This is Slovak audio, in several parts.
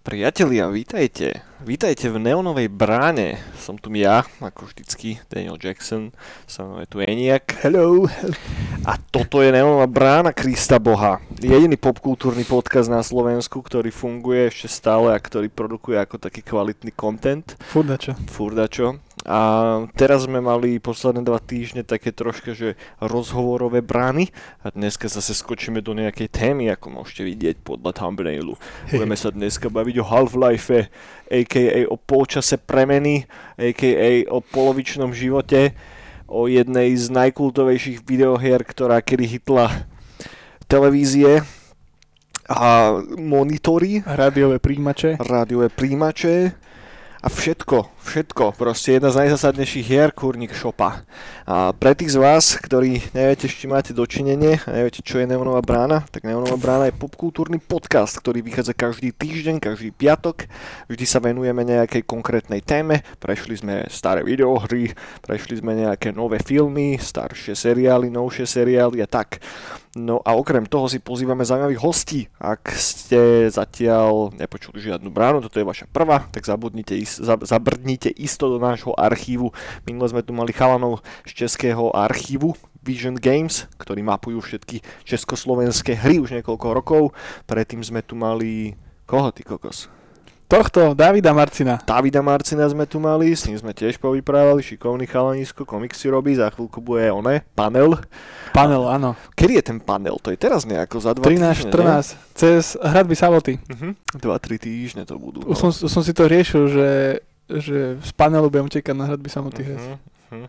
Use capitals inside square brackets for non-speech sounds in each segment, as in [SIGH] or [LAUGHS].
Priatelia, vítajte. Vítajte v Neonovej bráne. Som tu ja, ako vždycky, Daniel Jackson. Som tu Eniak. Hello. A toto je Neonová brána Krista Boha. Jediný popkultúrny podcast na Slovensku, ktorý funguje ešte stále a ktorý produkuje ako taký kvalitný content. Furdačo. Furdačo. A teraz sme mali posledné dva týždne také troška, že rozhovorové brány a dneska zase skočíme do nejakej témy, ako môžete vidieť podľa thumbnailu. Budeme sa dneska baviť o Half-Life, a.k.a. o polčase premeny, a.k.a. o polovičnom živote, o jednej z najkultovejších videohier, ktorá kedy hitla televízie a monitory. Rádiové príjimače. Rádiové príjimače a všetko, všetko, proste jedna z najzasadnejších hier Kurník Shopa. A pre tých z vás, ktorí neviete, či máte dočinenie a neviete, čo je Neonová brána, tak Neonová brána je popkultúrny podcast, ktorý vychádza každý týždeň, každý piatok. Vždy sa venujeme nejakej konkrétnej téme. Prešli sme staré videohry, prešli sme nejaké nové filmy, staršie seriály, novšie seriály a tak. No a okrem toho si pozývame zaujímavých hostí. Ak ste zatiaľ nepočuli žiadnu bránu, toto je vaša prvá, tak zabudnite is, zabrdnite isto do nášho archívu. Minule sme tu mali chalanov z českého archívu Vision Games, ktorí mapujú všetky československé hry už niekoľko rokov. Predtým sme tu mali... Koho ty kokos? Tohto, Davida Marcina. Davida Marcina sme tu mali, s ním sme tiež povyprávali, šikovný chalanisko, komiksy robí, za chvíľku bude oné, panel. Panel, áno. Kedy je ten panel? To je teraz nejako za 2 13, týždne, 14, cez hradby Savoty. Uh-huh. 2-3 týždne to budú. Už som, som si to riešil, že, že z panelu budem utekať na hradby Savoty. Uh-huh. Uh-huh.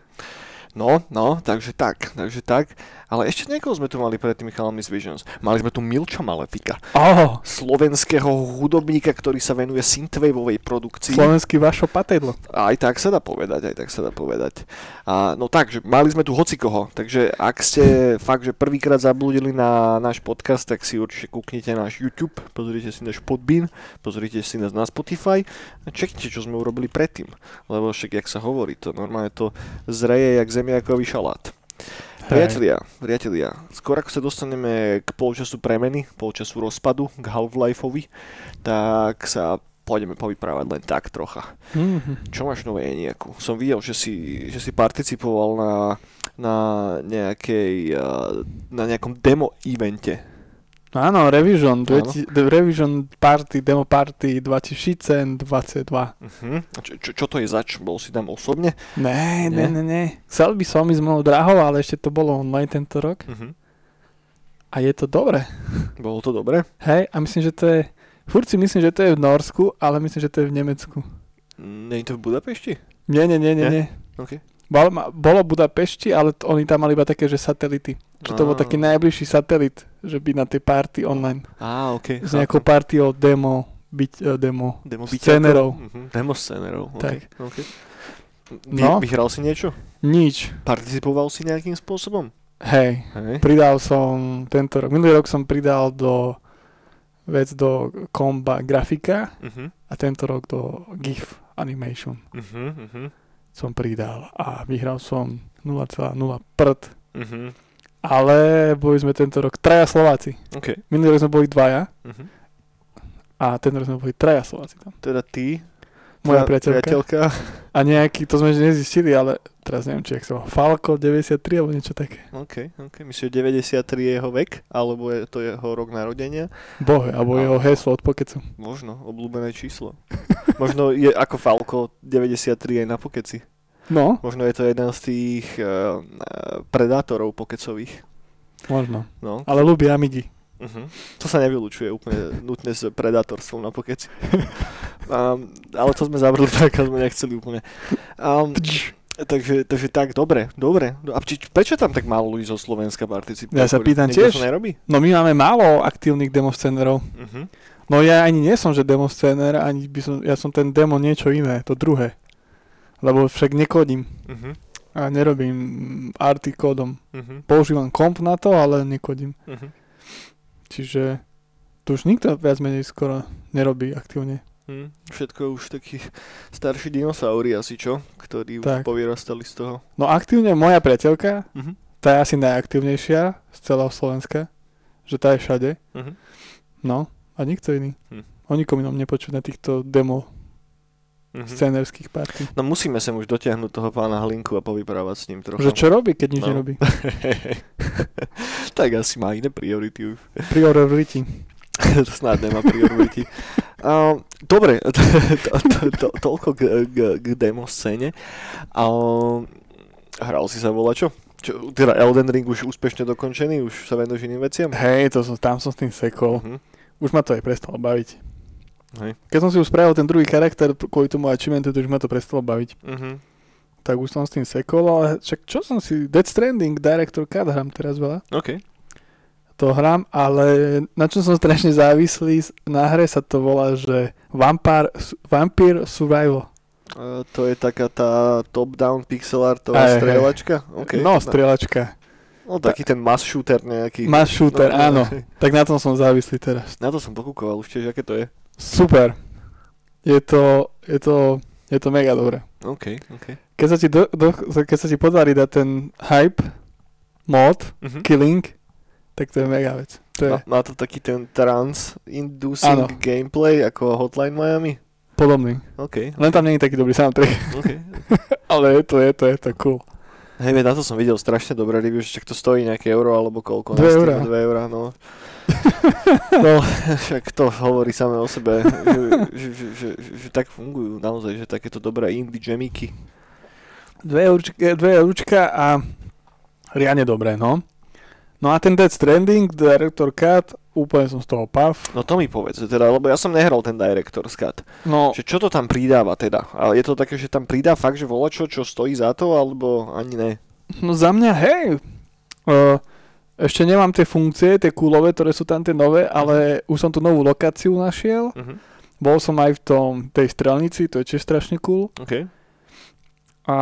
No, no, takže tak, takže tak. Ale ešte niekoho sme tu mali pred tými chalami z Visions. Mali sme tu Milča Malefika. Oh. Slovenského hudobníka, ktorý sa venuje synthwaveovej produkcii. Slovenský Vašo Patedlo. Aj tak sa dá povedať, aj tak sa dá povedať. A, no tak, že mali sme tu hocikoho, takže ak ste fakt, že prvýkrát zablúdili na náš podcast, tak si určite kúknite náš YouTube, pozrite si náš podbín, pozrite si nás na Spotify a čeknite, čo sme urobili predtým. Lebo však, jak sa hovorí, to normálne to zreje jak zemiakový šalát. Priatelia, priatelia, skôr ako sa dostaneme k polčasu premeny, polčasu rozpadu, k Half-Lifeovi, tak sa pôjdeme povyprávať len tak trocha. Mm-hmm. Čo máš nové nejakú? Som videl, že si, že si participoval na, na, nejakej, na nejakom demo evente Áno, Revision, Áno. Revision Party, Demo Party 2022. Uh-huh. Čo, čo, čo to je zač? Bol si tam osobne? Ne, ne, ne, ne. Chcel by som ísť mnoho drahou, ale ešte to bolo online tento rok. Uh-huh. A je to dobre. Bolo to dobre? Hej, a myslím, že to je... Furt si myslím, že to je v Norsku, ale myslím, že to je v Nemecku. Nie je to v Budapešti? Nie, nie, nie, nie. nie. Okay. Bolo, Budapešti, ale t- oni tam mali iba také, že satelity. Že to bol taký najbližší satelit, že by na tej party online. Á, ok. S nejakou party o demo, byť, uh, demo, demo scénerov. Uh-huh. Demo scénerov, ok. Tak. okay. Vy, no. Vyhral si niečo? Nič. Participoval si nejakým spôsobom? Hej, Hej, pridal som tento rok, minulý rok som pridal do vec do komba grafika uh-huh. a tento rok do GIF animation. Uh-huh, uh-huh som pridal a vyhral som 0,0 prd. Uh-huh. Ale boli sme tento rok traja Slováci. Okay. Minulý rok sme boli dvaja uh-huh. a tento rok sme boli traja Slováci tam. Teda ty, moja priateľka, priateľka. A nejaký, to sme nezistili, ale teraz neviem, či sa Falko 93 alebo niečo také. OK, OK. Myslíš, že 93 je jeho vek? Alebo je to jeho rok narodenia? Bohe, alebo a... jeho heslo od Pokecu. Možno, obľúbené číslo. [LAUGHS] Možno je ako Falko 93 aj na Pokeci. No. Možno je to jeden z tých uh, predátorov pokecových. Možno. No. Ale ľubí Amigi. Uh-huh. To sa nevylučuje úplne nutne s predátorstvom na pokeci. [LAUGHS] um, ale to sme zavrli tak, sme nechceli úplne. Um, takže, takže tak, dobre, dobre. A či, prečo tam tak málo ľudí zo Slovenska participuje? Ja sa pýtam tiež. No my máme málo aktívnych demoscénerov. Uh-huh. No ja ani nie som, že demoscéner, ani by som, ja som ten demo niečo iné, to druhé. Lebo však nekodím. Uh-huh. A nerobím arty kódom. Uh-huh. Používam komp na to, ale nekodím. Uh-huh. Čiže tu už nikto viac menej skoro nerobí aktívne. Hm, všetko už takí starší dinosauri asi, čo? Ktorí Tak. už povyrastali z toho. No aktívne moja priateľka, Mhm. tá je asi najaktívnejšia z celého Slovenska, že tá je všade. Mhm. No, a nikto iný. Hm. O nikom inom nepočuť na týchto demo Mhm. scénerských party. No musíme sem už dotiahnuť toho pána Hlinku a povyprávať s ním trochu. Že čo robí, keď nič No. nerobí? [LAUGHS] tak asi má iné priority už. Priority. [LAUGHS] to snáď nemá priority. [LAUGHS] Uh, dobre, to, [LAUGHS] to, to, to, toľko k, k, k demo scéne. Uh, hral si sa volať čo? čo? Teda Elden Ring už úspešne dokončený, už sa venuješ iným veciam? Hej, to som, tam som s tým sekol. Uh-huh. Už ma to aj prestalo baviť. Hej. Keď som si už spravil ten druhý charakter kvôli tomu achievementu, to už ma to prestalo baviť. Uh-huh. Tak už som s tým sekol, ale však čo som si... Dead Stranding, Director Cut hram teraz veľa. OK. To hram, ale na čom som strašne závislý, na hre sa to volá, že Vampire, Vampire Survival. Uh, to je taká tá top-down pixelartová hej. strieľačka? Okay. No, strieľačka. no, taký ten mass shooter nejaký. Mass shooter, no, áno. hej. Tak na tom som závislý teraz. Na to som pokúkoval už tiež, aké to je. Super. Je to, je to, je to mega dobré. OK, OK. Keď sa ti, do, do, keď sa ti podarí dať ten hype, mod, Uh-huh. killing, tak to je mega vec. To je Má, má to taký ten trans-inducing Áno. gameplay ako Hotline Miami? podobný. OK, Len tam není taký dobrý soundtrack, OK. [LAUGHS] ale je to, je to, je to cool. Hej, na to som videl strašne dobré review, že to stojí nejaké euro alebo koľko. Dve na Steam, eurá. Dve eurá, no. [LAUGHS] no, [LAUGHS] však to hovorí samé o sebe, že, že, že, že, že, že tak fungujú naozaj, že takéto dobré indie jamiky. Dve eurčka, dve eurčka a riadne dobré, no. No a ten Dead Stranding, Director Cut, úplne som z toho pav. No to mi povedz, teda, lebo ja som nehral ten Director's Cut. No, Že čo to tam pridáva teda? A je to také, že tam pridá fakt, že volačo, čo stojí za to, alebo ani ne? no za mňa, hej, uh, ešte nemám tie funkcie, tie kúlové, ktoré sú tam tie nové, ale už som tu novú lokáciu našiel. Uh-huh. Bol som aj v tom, tej strelnici, to je tiež strašne cool. OK. A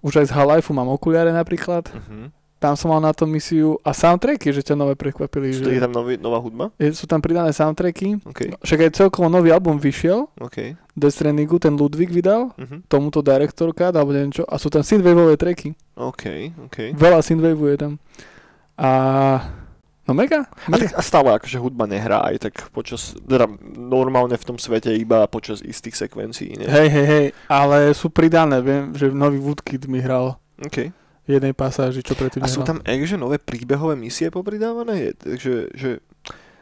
už aj z Half-Life mám okuliare napríklad. Uh-huh. Tam som mal na to misiu a soundtracky, že ťa nové prekvapili. Že... Že Je tam nový, nová hudba? je, sú tam pridané soundtracky. OK, Však aj celkovo nový album vyšiel. OK. Death Strandingu, ten Ludwig vydal. Uh-huh. Tomuto directorka, alebo neviem čo. A sú tam synthwaveové tracky. OK, OK. Veľa synthwaveu je tam. A... No mega. A, tak, a stále akože hudba nehrá aj tak počas, teda normálne v tom svete iba počas istých sekvencií, nie? Hej, hej, hej. Ale sú pridané. Viem, že nový Woodkid mi hral OK. Jednej pasáži, čo predtým A sú tam že nové príbehové misie popridávané? Je, takže, že,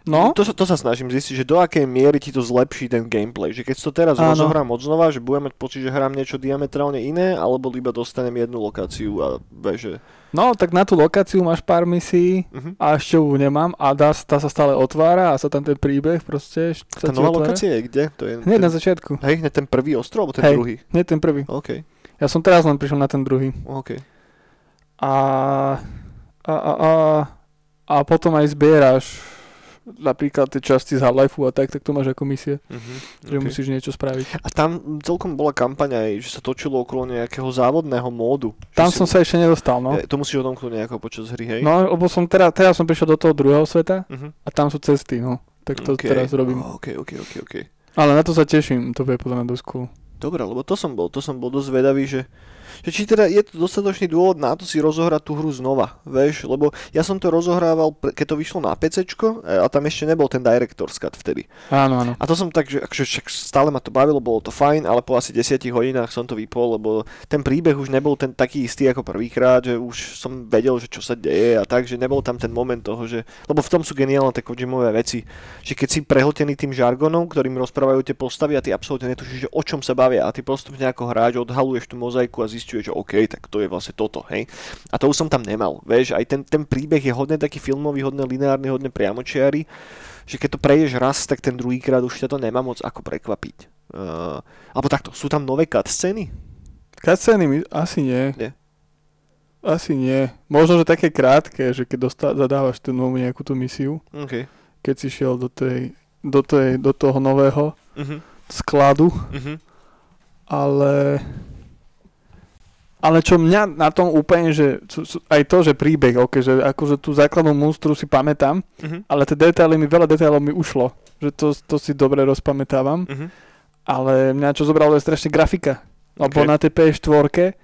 No, to, to sa snažím zistiť, že do akej miery ti to zlepší ten gameplay. Že keď to teraz Áno. rozohrám od znova, že budem mať pocit, že hrám niečo diametrálne iné, alebo iba dostanem jednu lokáciu a vieš, že... no, tak na tú lokáciu máš pár misií Uh-huh. a ešte ju nemám a dá, tá sa stále otvára a sa tam ten príbeh proste Tá nová otvára. lokácia je kde? To je Hneď ten, na začiatku. Hej, hneď ten prvý ostrov, alebo ten Hej. druhý? Nie ten prvý. OK, Ja som teraz len prišiel na ten druhý. OK. A, a, a, a, a potom aj zbieraš napríklad tie časti z Half-Life a tak, tak to máš ako misie, Uh-huh. že musíš niečo spraviť. A tam celkom bola kampaň aj, že sa točilo okolo nejakého závodného módu. Tam si- som sa ešte nedostal, no. E, To musíš odomknúť nejako počas hry, hej? No, lebo som teraz, teraz som prišiel do toho druhého sveta Uh-huh. a tam sú cesty, no. Tak to teraz robím. OK, OK, OK, OK. Ale na to sa teším, to bude podľa mňa dosť cool. Dobre, lebo to som bol, to som bol dosť vedavý, že, že či teda je to dostatočný dôvod na to si rozohrať tú hru znova, vieš, lebo ja som to rozohrával, keď to vyšlo na PCčko e, a tam ešte nebol ten Director's Cut vtedy. Áno, áno. A to som tak, že akože však stále ma to bavilo, bolo to fajn, ale po asi 10 hodinách som to vypol, lebo ten príbeh už nebol ten taký istý ako prvýkrát, že už som vedel, že čo sa deje a tak, že nebol tam ten moment toho, že... Lebo v tom sú geniálne tie Kojimové veci, že keď si prehltený tým žargonom, ktorým rozprávajú tie postavy a ty absolútne netušíš, že o čom sa bavia a ty postupne ako hráč odhaluješ tú mozaiku a zistuješ, že OK, tak to je vlastne toto, hej. A to už som tam nemal, vieš, aj ten, ten príbeh je hodne taký filmový, hodne lineárny, hodne priamočiary že keď to prejdeš raz, tak ten druhýkrát už ťa to nemá moc ako prekvapiť. Uh, alebo takto, sú tam nové cutscény? Cutscény asi nie. Nie. Asi nie. Možno, že také krátke, že keď dostá, zadávaš tú novú nejakú tú misiu, OK. keď si šiel do tej, do tej, do toho nového Uh-huh. skladu, Uh-huh. ale ale čo mňa na tom úplne, že aj to, že príbeh, ok, že akože tú základnú monstru si pamätám, Uh-huh. ale tie detaily mi, veľa detailov mi ušlo, že to, to si dobre rozpamätávam Uh-huh. ale mňa čo zobralo je strašne grafika. Lebo Ok. na tej PS4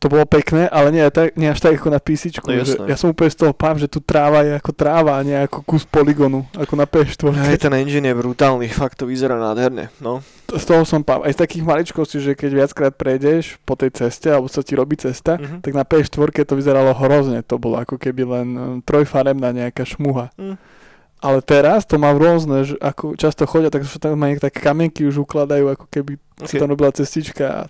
to bolo pekné, ale nie, tak, nie až tak ako na PC. No ja som úplne z toho pám, že tu tráva je ako tráva a nie ako kus poligonu, ako na PS4. Hej, ten engine je brutálny, fakt to vyzerá nádherne, no. Z toho som pám. Aj z takých maličkostí, že keď viackrát prejdeš po tej ceste, alebo sa ti robí cesta, Mhm. tak na PS4 to vyzeralo hrozne. To bolo ako keby len um, trojfarebná nejaká šmuha. Mm. Ale teraz to má rôzne, že ako často chodia, tak sa tam aj také kamienky už ukladajú, ako keby Ok. sa tam robila cestička. A...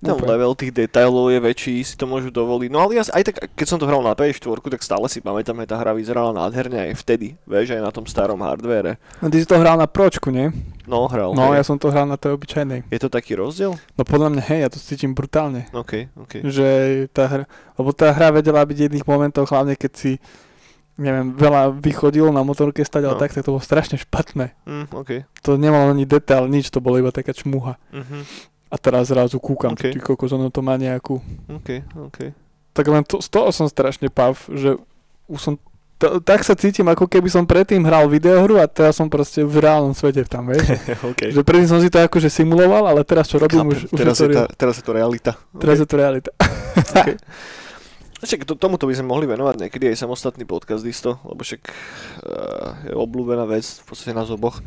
Ten Úplne. level tých detailov je väčší, si to môžu dovoliť. No ale ja, aj tak, keď som to hral na PS4, tak stále si pamätám, že tá hra vyzerala nádherne aj vtedy, vieš, aj na tom starom hardvere. No ty si to hral na pročku, nie? No, hral. No, hej. ja som to hral na tej obyčajnej. Je to taký rozdiel? No podľa mňa, hej, ja to cítim brutálne. OK, OK. Že tá hra, lebo tá hra vedela byť v jedných momentoch, hlavne keď si neviem, veľa vychodil na motorke stať, ale No. tak, tak to bolo strašne špatné. Mm, OK. To nemalo ani detail, nič, to bolo iba taká čmuha. Mhm. A teraz zrazu kúkam, Ok. okay. ty kokos, ono to má nejakú... OK, OK. Tak len to, z toho som strašne pav, že už som... To, tak sa cítim, ako keby som predtým hral videohru a teraz som proste v reálnom svete tam, vieš. [LAUGHS] OK. že predtým som si to akože simuloval, ale teraz čo robím, už, už teraz, je to, tá, teraz je to realita. teraz je to realita. Okay. [LAUGHS] Však to, tomuto by sme mohli venovať niekedy aj samostatný podcast isto, lebo však uh, je obľúbená vec v podstate nás oboch.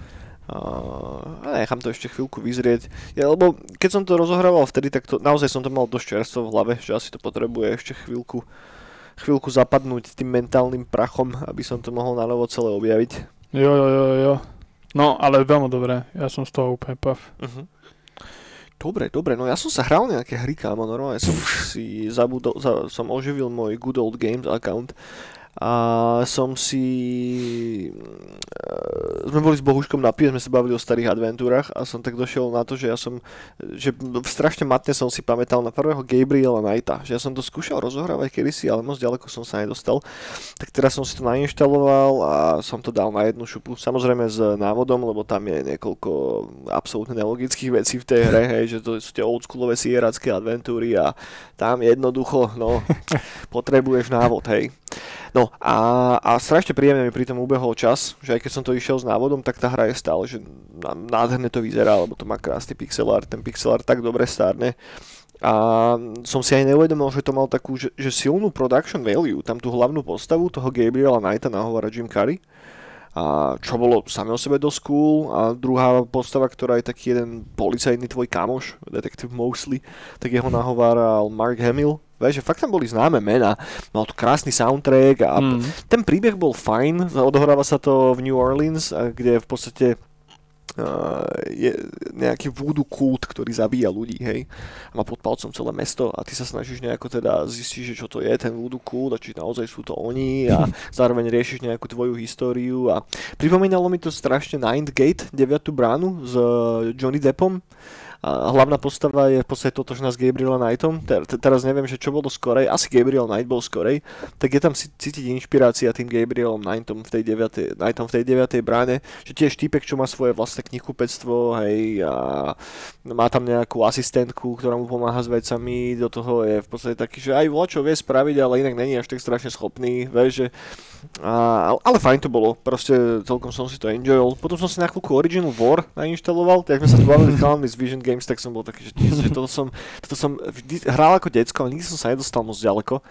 Uh, a nechám to ešte chvíľku vyzrieť. Ja, lebo keď som to rozohrával vtedy, tak to, naozaj som to mal dosť čerstvo v hlave, že asi to potrebuje ešte chvíľku, chvíľku zapadnúť tým mentálnym prachom, aby som to mohol na novo celé objaviť. Jo, jo, jo, jo. No, ale veľmi dobré. Ja som z toho úplne pav. Uh-huh. Dobre, dobre, no ja som sa hral nejaké hry, kámo, normálne som si zabudol, za, som oživil môj Good Old Games account a som si... Uh, sme boli s Bohuškom na pive, sme sa bavili o starých adventúrach a som tak došiel na to, že ja som, že strašne matne som si pamätal na prvého Gabriela Knighta, že ja som to skúšal rozohrávať kedysi, ale moc ďaleko som sa nedostal. Tak teraz som si to nainštaloval a som to dal na jednu šupu, samozrejme s návodom, lebo tam je niekoľko absolútne nelogických vecí v tej hre, [LAUGHS] hej, že to sú tie oldschoolové sieracké adventúry a tam jednoducho, no, [LAUGHS] potrebuješ návod, hej. No a, a strašne príjemne mi pri tom ubehol čas, že aj keď som to išiel s návodom, tak tá hra je stále, že ná- nádherne to vyzerá, lebo to má krásny pixel art, ten pixel art tak dobre stárne. A som si aj neuvedomil, že to mal takú, že, že silnú production value, tam tú hlavnú postavu toho Gabriela Knighta nahovára Jim Carrey. A čo bolo same o sebe dosť cool. A druhá postava, ktorá je taký jeden policajný tvoj kamoš, detektív Mosley, tak jeho nahováral Mark Hamill. Vieš, že fakt tam boli známe mená. Mal to krásny soundtrack a Mm. ten príbeh bol fajn, odohráva sa to v New Orleans, a kde v podstate uh, je nejaký voodoo kult, ktorý zabíja ľudí, hej. A má pod palcom celé mesto a ty sa snažíš nejako teda zistiť, že čo to je ten voodoo kult a či naozaj sú to oni a [LAUGHS] zároveň riešiš nejakú tvoju históriu a pripomínalo mi to strašne Ninth Gate, 9. bránu s uh, Johnny Deppom. A hlavná postava je v podstate totožná s Gabrielom Knightom. Te- te- teraz neviem, že čo bolo skorej. Asi Gabriel Knight bol skorej. Tak je tam cítiť inšpirácia tým Gabrielom Knightom v tej 9. Knightom v tej 9. bráne. Že tiež týpek, čo má svoje vlastné knihkupectvo, hej, a má tam nejakú asistentku, ktorá mu pomáha s vecami. Do toho je v podstate taký, že aj čo vie spraviť, ale inak není až tak strašne schopný. Vieš, že a, ale fajn to bolo, proste celkom som si to enjoyol. Potom som si na chvíľku Original War nainštaloval, tak sme sa tu bavili z Vision Games, tak som bol taký, že, že toto, som, toto som vždy hral ako decko, ale nikdy som sa nedostal moc ďaleko.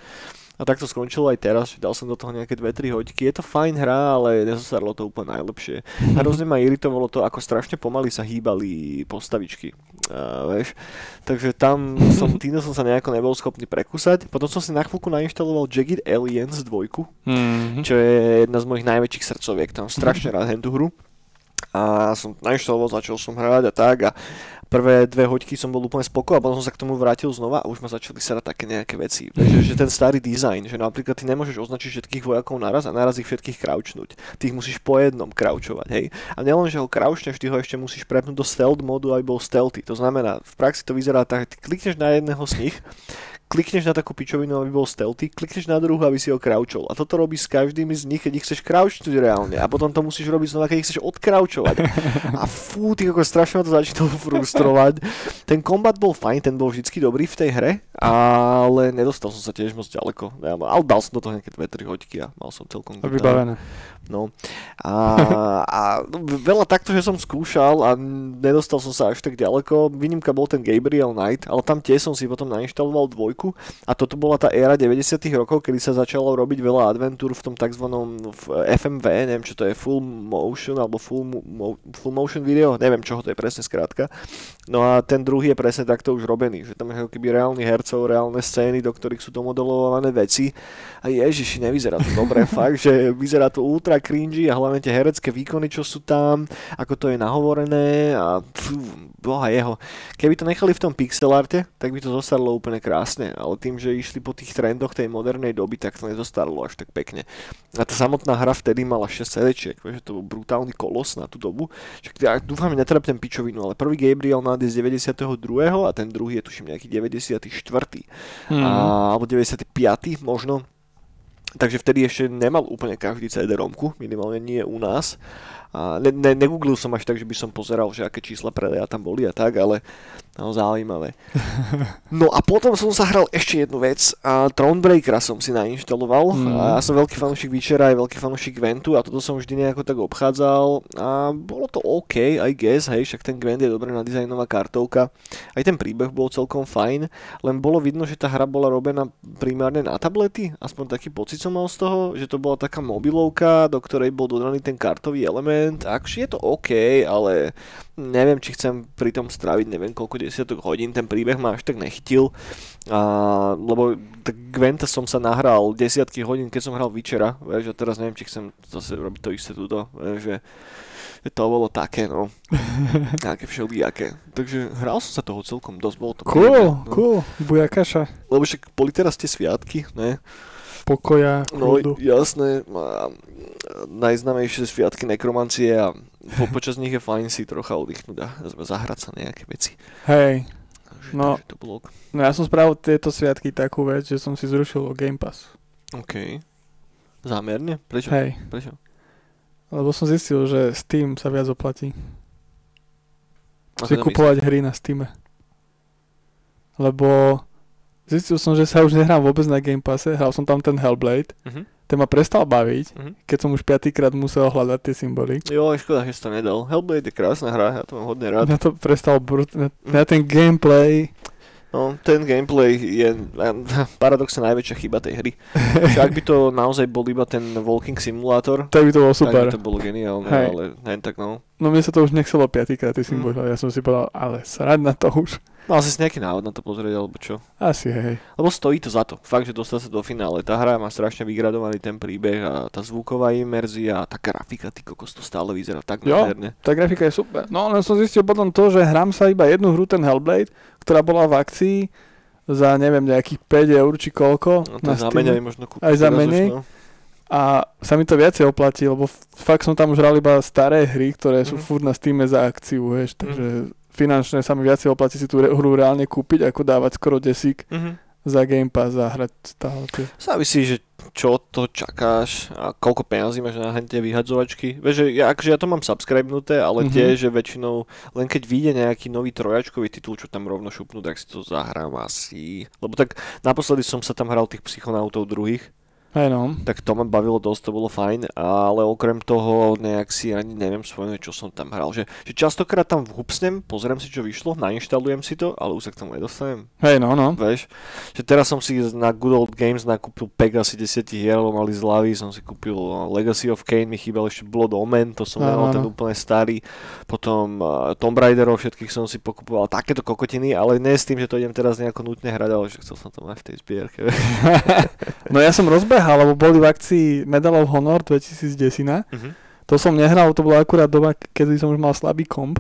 A tak to skončilo aj teraz, že dal som do toho nejaké 2-3 hoďky. Je to fajn hra, ale nezostarlo to úplne najlepšie. [LAUGHS] Hrozne ma iritovalo to, ako strašne pomaly sa hýbali postavičky. Uh, vieš. Takže tam som, [LAUGHS] týmto som sa nejako nebol schopný prekúsať. Potom som si na chvíľku nainštaloval Jagged Aliens 2 Mm. čo je jedna z mojich najväčších srdcoviek. Tam strašne rád hen tú hru. A som nainštaloval, začal som hrať a tak a prvé dve hoďky som bol úplne spoko a potom som sa k tomu vrátil znova a už ma začali sarať také nejaké veci. Vieš, že, ten starý dizajn, že napríklad ty nemôžeš označiť všetkých vojakov naraz a naraz ich všetkých kraučnúť. Ty ich musíš po jednom kraučovať, hej. A nielen, že ho kraučneš, ty ho ešte musíš prepnúť do stealth modu, aby bol stealthy. To znamená, v praxi to vyzerá tak, ty klikneš na jedného z nich, klikneš na takú pičovinu, aby bol stealthy, klikneš na druhú, aby si ho kraučol. A toto robíš s každým z nich, keď ich chceš kraučnúť reálne. A potom to musíš robiť znova, keď ich chceš odkraučovať. A fú, ty ako strašne ma to začínalo [LAUGHS] frustrovať. Ten kombat bol fajn, ten bol vždycky dobrý v tej hre, ale nedostal som sa tiež moc ďaleko. Ja, ale dal som do toho nejaké 2-3 hoďky a mal som celkom... Vybavené. No. A, a veľa takto, že som skúšal a nedostal som sa až tak ďaleko. Výnimka bol ten Gabriel Knight, ale tam tiež som si potom nainštaloval dvojku a toto bola tá éra 90 rokov, kedy sa začalo robiť veľa adventúr v tom tzv. FMV, neviem čo to je, full motion alebo full, mo, full motion video, neviem čo to je presne skrátka. No a ten druhý je presne takto už robený, že tam je keby reálny hercov, reálne scény, do ktorých sú domodelované veci a ježiši, nevyzerá to dobre, [LAUGHS] fakt, že vyzerá to ultra cringy a hlavne tie herecké výkony, čo sú tam, ako to je nahovorené a pfú, boha jeho. Keby to nechali v tom pixelarte, tak by to zostarlo úplne krásne, ale tým, že išli po tých trendoch tej modernej doby, tak to nezostarlo až tak pekne. A tá samotná hra vtedy mala 6 CD, že to bol brutálny kolos na tú dobu. Čiže ja dúfam, že netrepnem pičovinu, ale prvý Gabriel Knight je z 92. a ten druhý je tuším nejaký 94. Hmm. A, alebo 95. možno Takže vtedy ešte nemal úplne každý CD-romku, minimálne nie u nás. A ne, ne, negooglil som až tak, že by som pozeral, že aké čísla predaja tam boli a tak, ale no, zaujímavé. [LAUGHS] No a potom som sa hral ešte jednu vec. A Thronebreakera som si nainštaloval. Mm. A ja som veľký fanúšik Witchera aj veľký fanúšik Gwentu a toto som vždy nejako tak obchádzal. A bolo to OK, I guess, hej, však ten Gwent je dobre nadizajnová kartovka. Aj ten príbeh bol celkom fajn, len bolo vidno, že tá hra bola robená primárne na tablety. Aspoň taký pocit som mal z toho, že to bola taká mobilovka, do ktorej bol dodaný ten kartový element moment, akže je to OK, ale neviem, či chcem pri tom stráviť neviem koľko desiatok hodín, ten príbeh ma až tak nechytil, a, lebo tak Gwenta som sa nahral desiatky hodín, keď som hral Witchera, vieš, a teraz neviem, či chcem zase robiť to isté tuto, vieš, že to bolo také, no. [LAUGHS] Také všelijaké. Takže hral som sa toho celkom dosť, bolo to Cool, príjemné, no. cool, bujakaša. Lebo však boli teraz tie sviatky, ne? Pokoja, kľudu. No jasné, najznamejšie sviatky nekromancie a po, počas nich je fajn si trocha oddychnúť a zahrať sa nejaké veci. Hej, no, to bolo... no ja som spravil tieto sviatky takú vec, že som si zrušil Game Pass. OK. Zámerne? Prečo? Hej. Prečo? Lebo som zistil, že Steam sa viac oplatí. Si kupovať hry na Steam. Lebo zistil som, že sa už nehrám vôbec na Game Passe. Hral som tam ten Hellblade. Uh-huh ten ma prestal baviť, mm-hmm. keď som už piatýkrát musel hľadať tie symboly. Jo, škoda, že si to nedal. Hellblade je krásna hra, ja to mám hodne rád. Ja to prestal brut... Na, mm. na ten gameplay... No, ten gameplay je paradoxne najväčšia chyba tej hry. ak by to naozaj bol iba ten walking simulátor, tak by to bolo super. Tak by to bolo geniálne, Hej. ale len tak no. No mne sa to už nechcelo piatýkrát, tie symboly, mm. ja som si povedal, ale srať na to už. Mal si nejaký návod na to pozrieť, alebo čo? Asi, hej. Lebo stojí to za to. Fakt, že dostať sa do finále. Tá hra má strašne vygradovaný ten príbeh a tá zvuková imerzia a tá grafika, ty kokos, to stále vyzerá tak jo, nádherne. tá grafika je super. No, len som zistil potom to, že hrám sa iba jednu hru, ten Hellblade, ktorá bola v akcii za, neviem, nejakých 5 eur či koľko. No to za menej možno kúpiť. Aj za menej. no. A sa mi to viacej oplatí, lebo fakt som tam už hral iba staré hry, ktoré sú mm. furt na Steam za akciu, vieš, takže mm finančne sa mi viacej oplatí si tú hru reálne kúpiť, ako dávať skoro desík mm-hmm. za Game Pass a hrať stále. Závisí, že čo to čakáš a koľko peniazí máš na tie vyhadzovačky. Vieš, že ja, akože ja to mám subscribenuté, ale mm-hmm. tie, že väčšinou len keď vyjde nejaký nový trojačkový titul, čo tam rovno šupnú, tak si to zahrám asi. Lebo tak naposledy som sa tam hral tých psychonautov druhých Hey no. Tak to ma bavilo dosť, to bolo fajn, ale okrem toho nejak si ani neviem spomenúť, čo som tam hral. Že, že častokrát tam vhupsnem, pozriem si, čo vyšlo, nainštalujem si to, ale už sa k tomu nedostanem. Hej no, no. Vieš, že teraz som si na Good Old Games nakúpil pack asi 10 hier, mali zľavy, som si kúpil uh, Legacy of Kane, mi chýbal ešte Blood Omen, to som mal ten úplne starý. Potom uh, Tomb Raiderov všetkých som si pokupoval takéto kokotiny, ale nie s tým, že to idem teraz nejako nutne hrať, ale že chcel som to mať v tej zbierke. [LAUGHS] [LAUGHS] no ja som rozbehal nehral, lebo boli v akcii Medal of Honor 2010. Uh-huh. To som nehral, to bola akurát doba, kedy som už mal slabý komp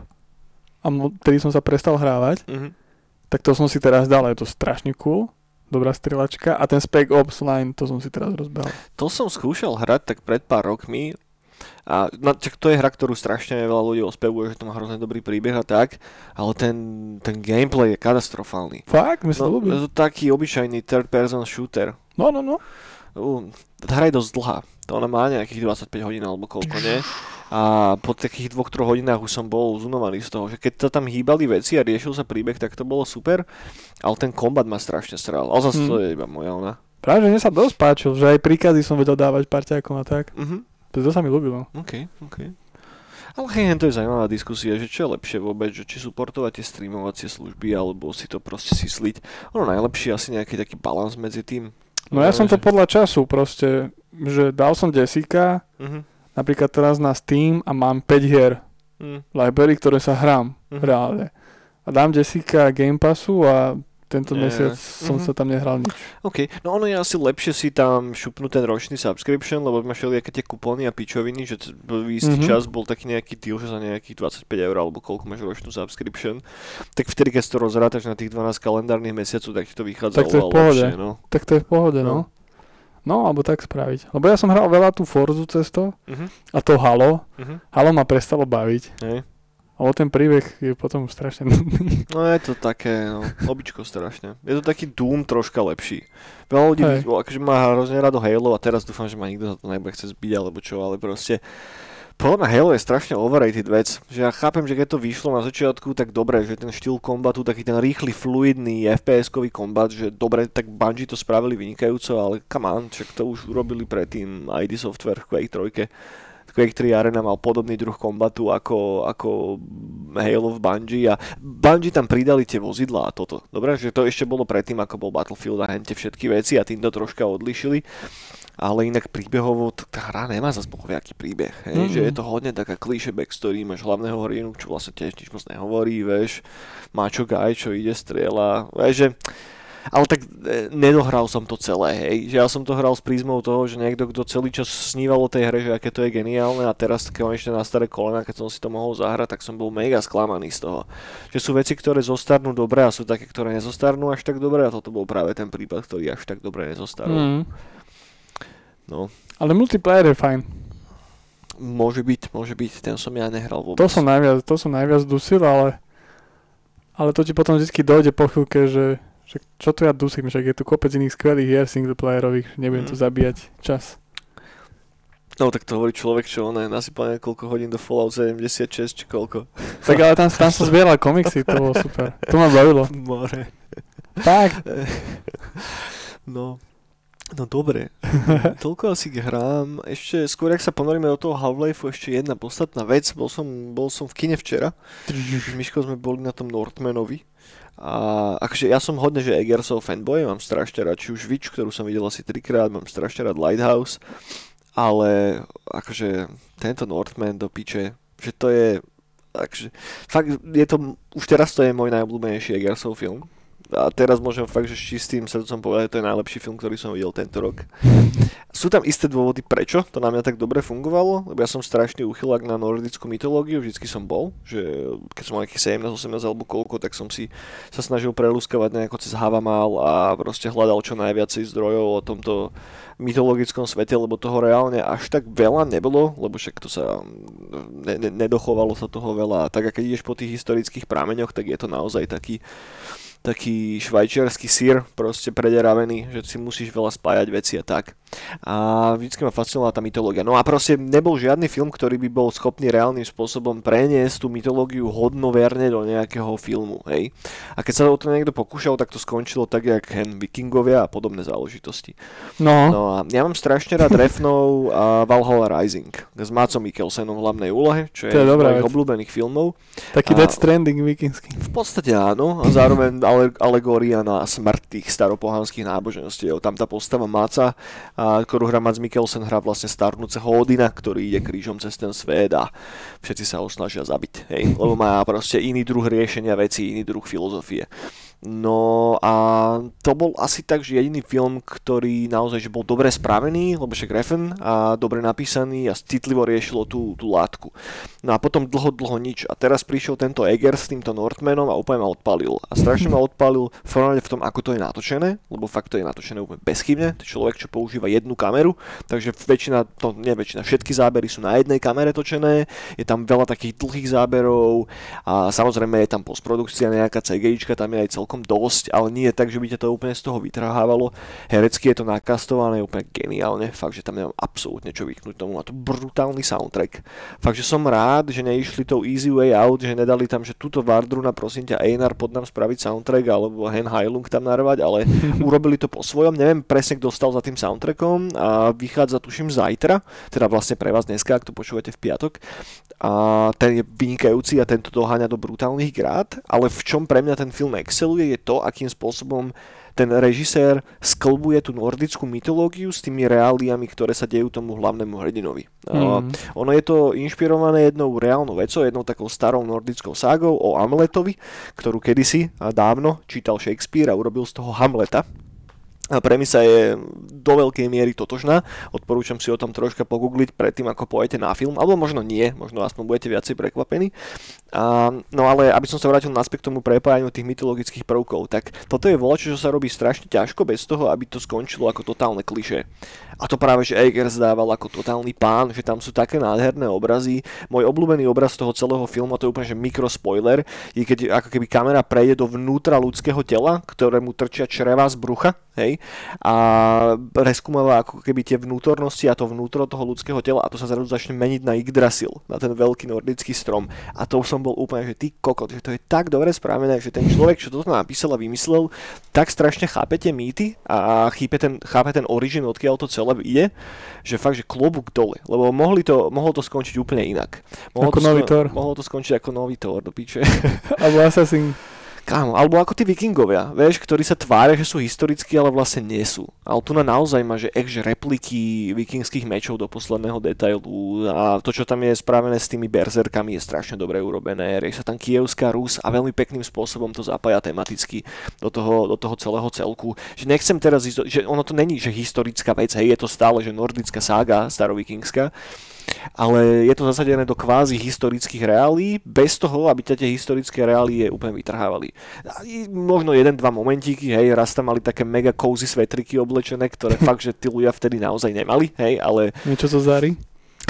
a vtedy som sa prestal hrávať. Uh-huh. Tak to som si teraz dal, je to strašne cool dobrá strelačka a ten Spec Ops Line, to som si teraz rozbehal. To som skúšal hrať tak pred pár rokmi, A no, tak to je hra, ktorú strašne veľa ľudí ospevuje, že to má hrozne dobrý príbeh a tak, ale ten, ten gameplay je katastrofálny. Fakt? Sa No, to taký obyčajný third person shooter. No, no, no. Tá hra je dosť dlhá. To ona má nejakých 25 hodín alebo koľko, nie? A po takých dvoch, troch hodinách už som bol zunovaný z toho, že keď to tam hýbali veci a riešil sa príbeh, tak to bolo super, ale ten kombat ma strašne sral. Ale zase Hmm. to je iba moja ona. Práve, že mne sa dosť páčil, že aj príkazy som vedel dávať parťákom a tak. Mhm, To sa mi ľúbilo. OK, OK. Ale hej, to je zaujímavá diskusia, že čo je lepšie vôbec, že či suportovať tie streamovacie služby, alebo si to proste sysliť. Ono najlepšie asi nejaký taký balans medzi tým. No ja som to podľa času proste, že dal som Jessica, Mhm, napríklad teraz na Steam a mám 5 hier mhm, library, ktoré sa hrám Mhm. reálne. A dám Jessica Game Passu a tento Je, mesiac som mhm. sa tam nehral nič. OK, no ono je asi lepšie si tam šupnúť ten ročný subscription, lebo máš všelijaké tie kupóny a pičoviny, že v istý Mhm. čas bol taký nejaký deal, že za nejakých 25 eur alebo koľko máš ročnú subscription, tak vtedy, keď si to rozrátaš na tých 12 kalendárnych mesiacov, tak ti to vychádza Tak to je v pohode. lepšie, no. Tak to je v pohode, no. No. No, alebo tak spraviť. Lebo ja som hral veľa tú Forzu cez to Mhm, a to Halo. mhm, Halo ma prestalo baviť. hej. Ale ten príbeh je potom strašne nudný. No je to také, no, običko strašne. Je to taký Doom troška lepší. Veľa ľudí Hej. akože má hrozne rado Halo a teraz dúfam, že ma nikto za to nebude chce zbiť alebo čo, ale proste podľa mňa Halo je strašne overrated vec, že ja chápem, že keď to vyšlo na začiatku, tak dobre, že ten štýl kombatu, taký ten rýchly, fluidný FPS-kový kombat, že dobre, tak Bungie to spravili vynikajúco, ale come on, však to už urobili predtým ID Software v Quake 3. Quake 3 Arena mal podobný druh kombatu ako, ako Halo v Bungie a Bungie tam pridali tie vozidlá a toto. Dobre, že to ešte bolo predtým, ako bol Battlefield a hente všetky veci a tým to troška odlišili. Ale inak príbehovo t- tá hra nemá zase bohoviaký príbeh. Hej? Mhm. Že je to hodne taká klíše backstory, máš hlavného hrdinu, čo vlastne tiež nič moc nehovorí, vieš. Macho guy, čo ide, strieľa. Vieš, že ale tak e, nedohral som to celé, hej. Že ja som to hral s prízmou toho, že niekto, kto celý čas sníval o tej hre, že aké to je geniálne a teraz konečne na staré kolena, keď som si to mohol zahrať, tak som bol mega sklamaný z toho. Že sú veci, ktoré zostarnú dobre a sú také, ktoré nezostarnú až tak dobre a toto bol práve ten prípad, ktorý až tak dobre nezostarol. Mm. No, Ale multiplayer je fajn. môže byť, môže byť, ten som ja nehral vôbec. To som najviac, to som najviac dusil, ale ale to ti potom vždy dojde po chvíľke, že, že čo tu ja dusím, však je tu kopec iných skvelých hier singleplayerových, nebudem Mhm. tu zabíjať čas. No tak to hovorí človek, čo on nasypal niekoľko hodín do Fallout 76, či koľko. [LAUGHS] Tak ale tam, tam som zbieral komiksy, to bolo super. To ma bavilo. [LAUGHS] More. Tak, [LAUGHS] No, no dobre. Toľko asi hrám. Ešte skôr, ak sa ponoríme do toho Half-Life, ešte jedna podstatná vec. Bol som, bol som v kine včera. S Myškou sme boli na tom Northmanovi. A akože ja som hodne, že Egersov fanboy, mám strašne rád či už Witch, ktorú som videl asi trikrát, mám strašne rád Lighthouse, ale akože tento Northman do piče, že to je, akože, fakt je to, už teraz to je môj najobľúbenejší Egersov film. A teraz môžem fakt, že s čistým srdcom povedať, to je najlepší film, ktorý som videl tento rok. Sú tam isté dôvody, prečo to na mňa tak dobre fungovalo, lebo ja som strašný uchylák na nordickú mytológiu, vždycky som bol, že keď som mal nejakých 17, 18 alebo koľko, tak som si sa snažil prelúskavať nejako cez Havamal a proste hľadal čo najviacej zdrojov o tomto mytologickom svete, lebo toho reálne až tak veľa nebolo, lebo však to sa ne, ne, nedochovalo sa toho veľa. Tak a keď ideš po tých historických prameňoch, tak je to naozaj taký taký švajčiarsky sír, proste prederavený, že si musíš veľa spájať veci a tak. A vždycky ma fascinovala tá mytológia. No a proste nebol žiadny film, ktorý by bol schopný reálnym spôsobom preniesť tú mytológiu hodnoverne do nejakého filmu, hej. A keď sa o to niekto pokúšal, tak to skončilo tak, jak hen vikingovia a podobné záležitosti. no, No a ja mám strašne rád Refnov a Valhalla Rising s Mácom Mikkelsenom v hlavnej úlohe, čo je, To je dobrá mojich obľúbených filmov. taký a- Death Stranding vikingsky. V podstate áno, a zároveň ale, alegória na smrť tých staropohanských náboženstiev. Tam tá postava Máca, a, ktorú hrá Mats Mikkelsen, hrá vlastne starnúceho Odina, ktorý ide krížom cez ten svet a všetci sa ho snažia zabiť, hej? lebo má proste iný druh riešenia vecí, iný druh filozofie. No a to bol asi tak, že jediný film, ktorý naozaj že bol dobre spravený, lebo však Refen a dobre napísaný a citlivo riešilo tú, tú látku. No a potom dlho, dlho nič. A teraz prišiel tento Eger s týmto Northmanom a úplne ma odpalil. A strašne ma odpalil v tom, ako to je natočené, lebo fakt to je natočené úplne bezchybne. To človek, čo používa jednu kameru, takže väčšina, to nie väčšina, všetky zábery sú na jednej kamere točené, je tam veľa takých dlhých záberov a samozrejme je tam postprodukcia, nejaká CGI, tam je aj celkom celkom dosť, ale nie je tak, že by ťa to úplne z toho vytrhávalo. Herecky je to nakastované úplne geniálne, fakt, že tam nemám absolútne čo vyknúť tomu. Má to brutálny soundtrack. Fakt, že som rád, že neišli tou easy way out, že nedali tam, že túto Vardruna, prosím ťa, Einar, pod nám spraviť soundtrack, alebo Hen Heilung tam narvať, ale [LAUGHS] urobili to po svojom. Neviem presne, kto stal za tým soundtrackom a vychádza tuším zajtra, teda vlastne pre vás dneska, ak to počúvate v piatok. A ten je vynikajúci a tento doháňa do brutálnych grád, ale v čom pre mňa ten film exceluje je to, akým spôsobom ten režisér sklbuje tú nordickú mytológiu s tými reáliami, ktoré sa dejú tomu hlavnému hrdinovi. Mm. Ono je to inšpirované jednou reálnou vecou, jednou takou starou nordickou ságou o Amletovi, ktorú kedysi dávno čítal Shakespeare a urobil z toho Hamleta, premisa je do veľkej miery totožná. Odporúčam si o tom troška pogoogliť predtým, ako pojete na film, alebo možno nie, možno aspoň budete viacej prekvapení. A, no ale aby som sa vrátil naspäť k tomu prepájaniu tých mytologických prvkov, tak toto je volačo, čo sa robí strašne ťažko bez toho, aby to skončilo ako totálne kliše. A to práve, že Eger zdával ako totálny pán, že tam sú také nádherné obrazy. Môj obľúbený obraz toho celého filmu, to je úplne že mikrospoiler, je keď ako keby kamera prejde do vnútra ľudského tela, ktorému trčia čreva z brucha, hej, a preskúmava ako keby tie vnútornosti a to vnútro toho ľudského tela a to sa zrazu začne meniť na Yggdrasil, na ten veľký nordický strom. A to som bol úplne, že ty kokot, že to je tak dobre spravené, že ten človek, čo toto napísal a vymyslel, tak strašne chápe tie mýty a chápe ten, chápe ten origin, odkiaľ to celé ide, že fakt, že klobúk dole, lebo mohli to, mohlo to skončiť úplne inak. Mohlo ako to, nový Thor. Mohlo to skončiť ako nový Thor, do piče. [LAUGHS] Alebo Assassin. Kámo, alebo ako tí vikingovia, vieš, ktorí sa tvária, že sú historickí, ale vlastne nie sú. Ale tu na naozaj má, že ekže repliky vikingských mečov do posledného detailu a to, čo tam je spravené s tými berzerkami, je strašne dobre urobené. Rieši sa tam kievská Rus a veľmi pekným spôsobom to zapája tematicky do toho, do toho celého celku. Že nechcem teraz ísť, že ono to není, že historická vec, hej, je to stále, že nordická sága starovikingská, ale je to zasadené do kvázi historických reálí, bez toho, aby tie historické reálie úplne vytrhávali. Možno jeden, dva momentíky, hej, raz tam mali také mega cozy svetriky oblečené, ktoré fakt, že tí ľudia vtedy naozaj nemali, hej, ale... Niečo zo Zary?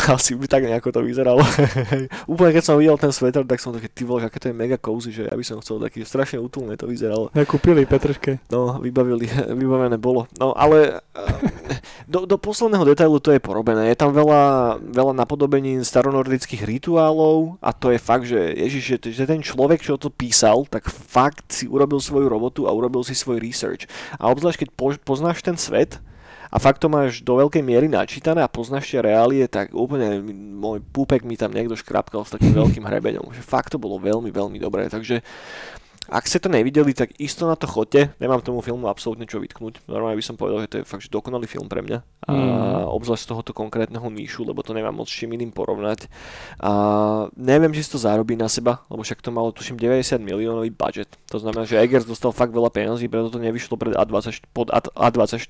[LAUGHS] Asi by tak nejako to vyzeralo. [LAUGHS] Úplne keď som videl ten svetr, tak som taký, ty vole, aké to je mega cozy, že ja by som chcel taký strašne útulne to vyzeralo. Ja kúpili Petrške. No, vybavili, [LAUGHS] vybavené bolo. No, ale do, do posledného detailu to je porobené. Je tam veľa, veľa napodobenín staronordických rituálov a to je fakt, že Ježiš, že, že ten človek, čo to písal, tak fakt si urobil svoju robotu a urobil si svoj research. A obzvlášť, keď poznáš ten svet, a fakt to máš do veľkej miery načítané a poznáš tie reálie, tak úplne môj púpek mi tam niekto škrapkal s takým veľkým hrebeňom. Že fakt to bolo veľmi, veľmi dobré. Takže ak ste to nevideli, tak isto na to chodte. Nemám tomu filmu absolútne čo vytknúť. Normálne by som povedal, že to je fakt že dokonalý film pre mňa. A mm. obzvlášť z tohoto konkrétneho níšu, lebo to nemám moc s čím iným porovnať. A neviem, či si to zarobí na seba, lebo však to malo tuším 90 miliónový budget. To znamená, že Eggers dostal fakt veľa peniazí, preto to nevyšlo pred A20, pod A24,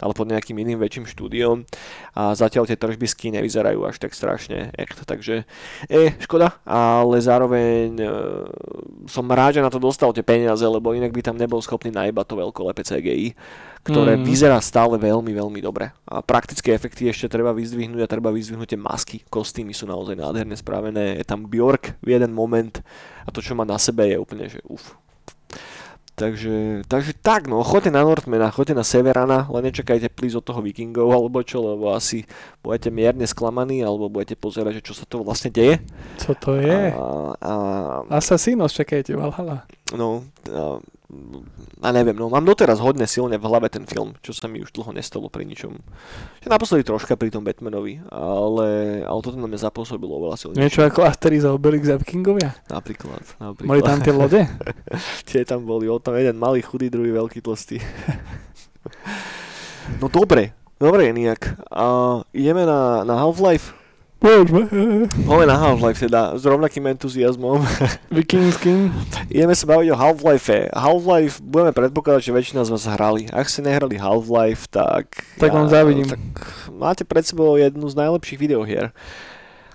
ale pod nejakým iným väčším štúdiom. A zatiaľ tie tržby sky nevyzerajú až tak strašne echt. Takže je škoda, ale zároveň e, som rád, že na to dostal tie peniaze, lebo inak by tam nebol schopný najebať to veľkolepé CGI, ktoré mm. vyzerá stále veľmi, veľmi dobre. A praktické efekty ešte treba vyzdvihnúť a treba vyzdvihnúť tie masky, kostýmy sú naozaj nádherne spravené, je tam Bjork v jeden moment a to, čo má na sebe je úplne, že uf, Takže, takže tak no, choďte na Northmana, choďte na Severana, len nečakajte please od toho Vikingov alebo čo, lebo asi budete mierne sklamaní, alebo budete pozerať, že čo sa to vlastne deje. Co to je? A, a, Asasinos, čakajte, Valhalla. No, a, a neviem, no mám doteraz hodne silne v hlave ten film, čo sa mi už dlho nestalo pri ničom. Že naposledy troška pri tom Batmanovi, ale, ale toto na mňa zapôsobilo oveľa silnejšie. Niečo ako Asterix a Obelix a Vikingovia? Napríklad, napríklad. Mali tam tie lode? [LAUGHS] tie tam boli, bol tam jeden malý, chudý, druhý veľký, tlstý. [LAUGHS] no dobre, dobre nejak. A ideme na, na Half-Life? Môžeme. Poďme na Half-Life teda, s rovnakým entuziasmom. Vikingským. Ideme sa baviť o Half-Life. Half-Life budeme predpokladať, že väčšina z vás hrali. Ak ste nehrali Half-Life, tak... Tak vám závidím. Tak máte pred sebou jednu z najlepších videohier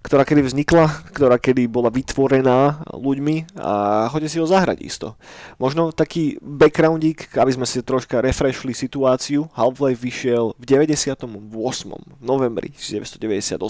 ktorá kedy vznikla, ktorá kedy bola vytvorená ľuďmi a chodite si ho zahrať isto. Možno taký backgroundík, aby sme si troška refreshli situáciu. Half-Life vyšiel v 98. novembri 1998.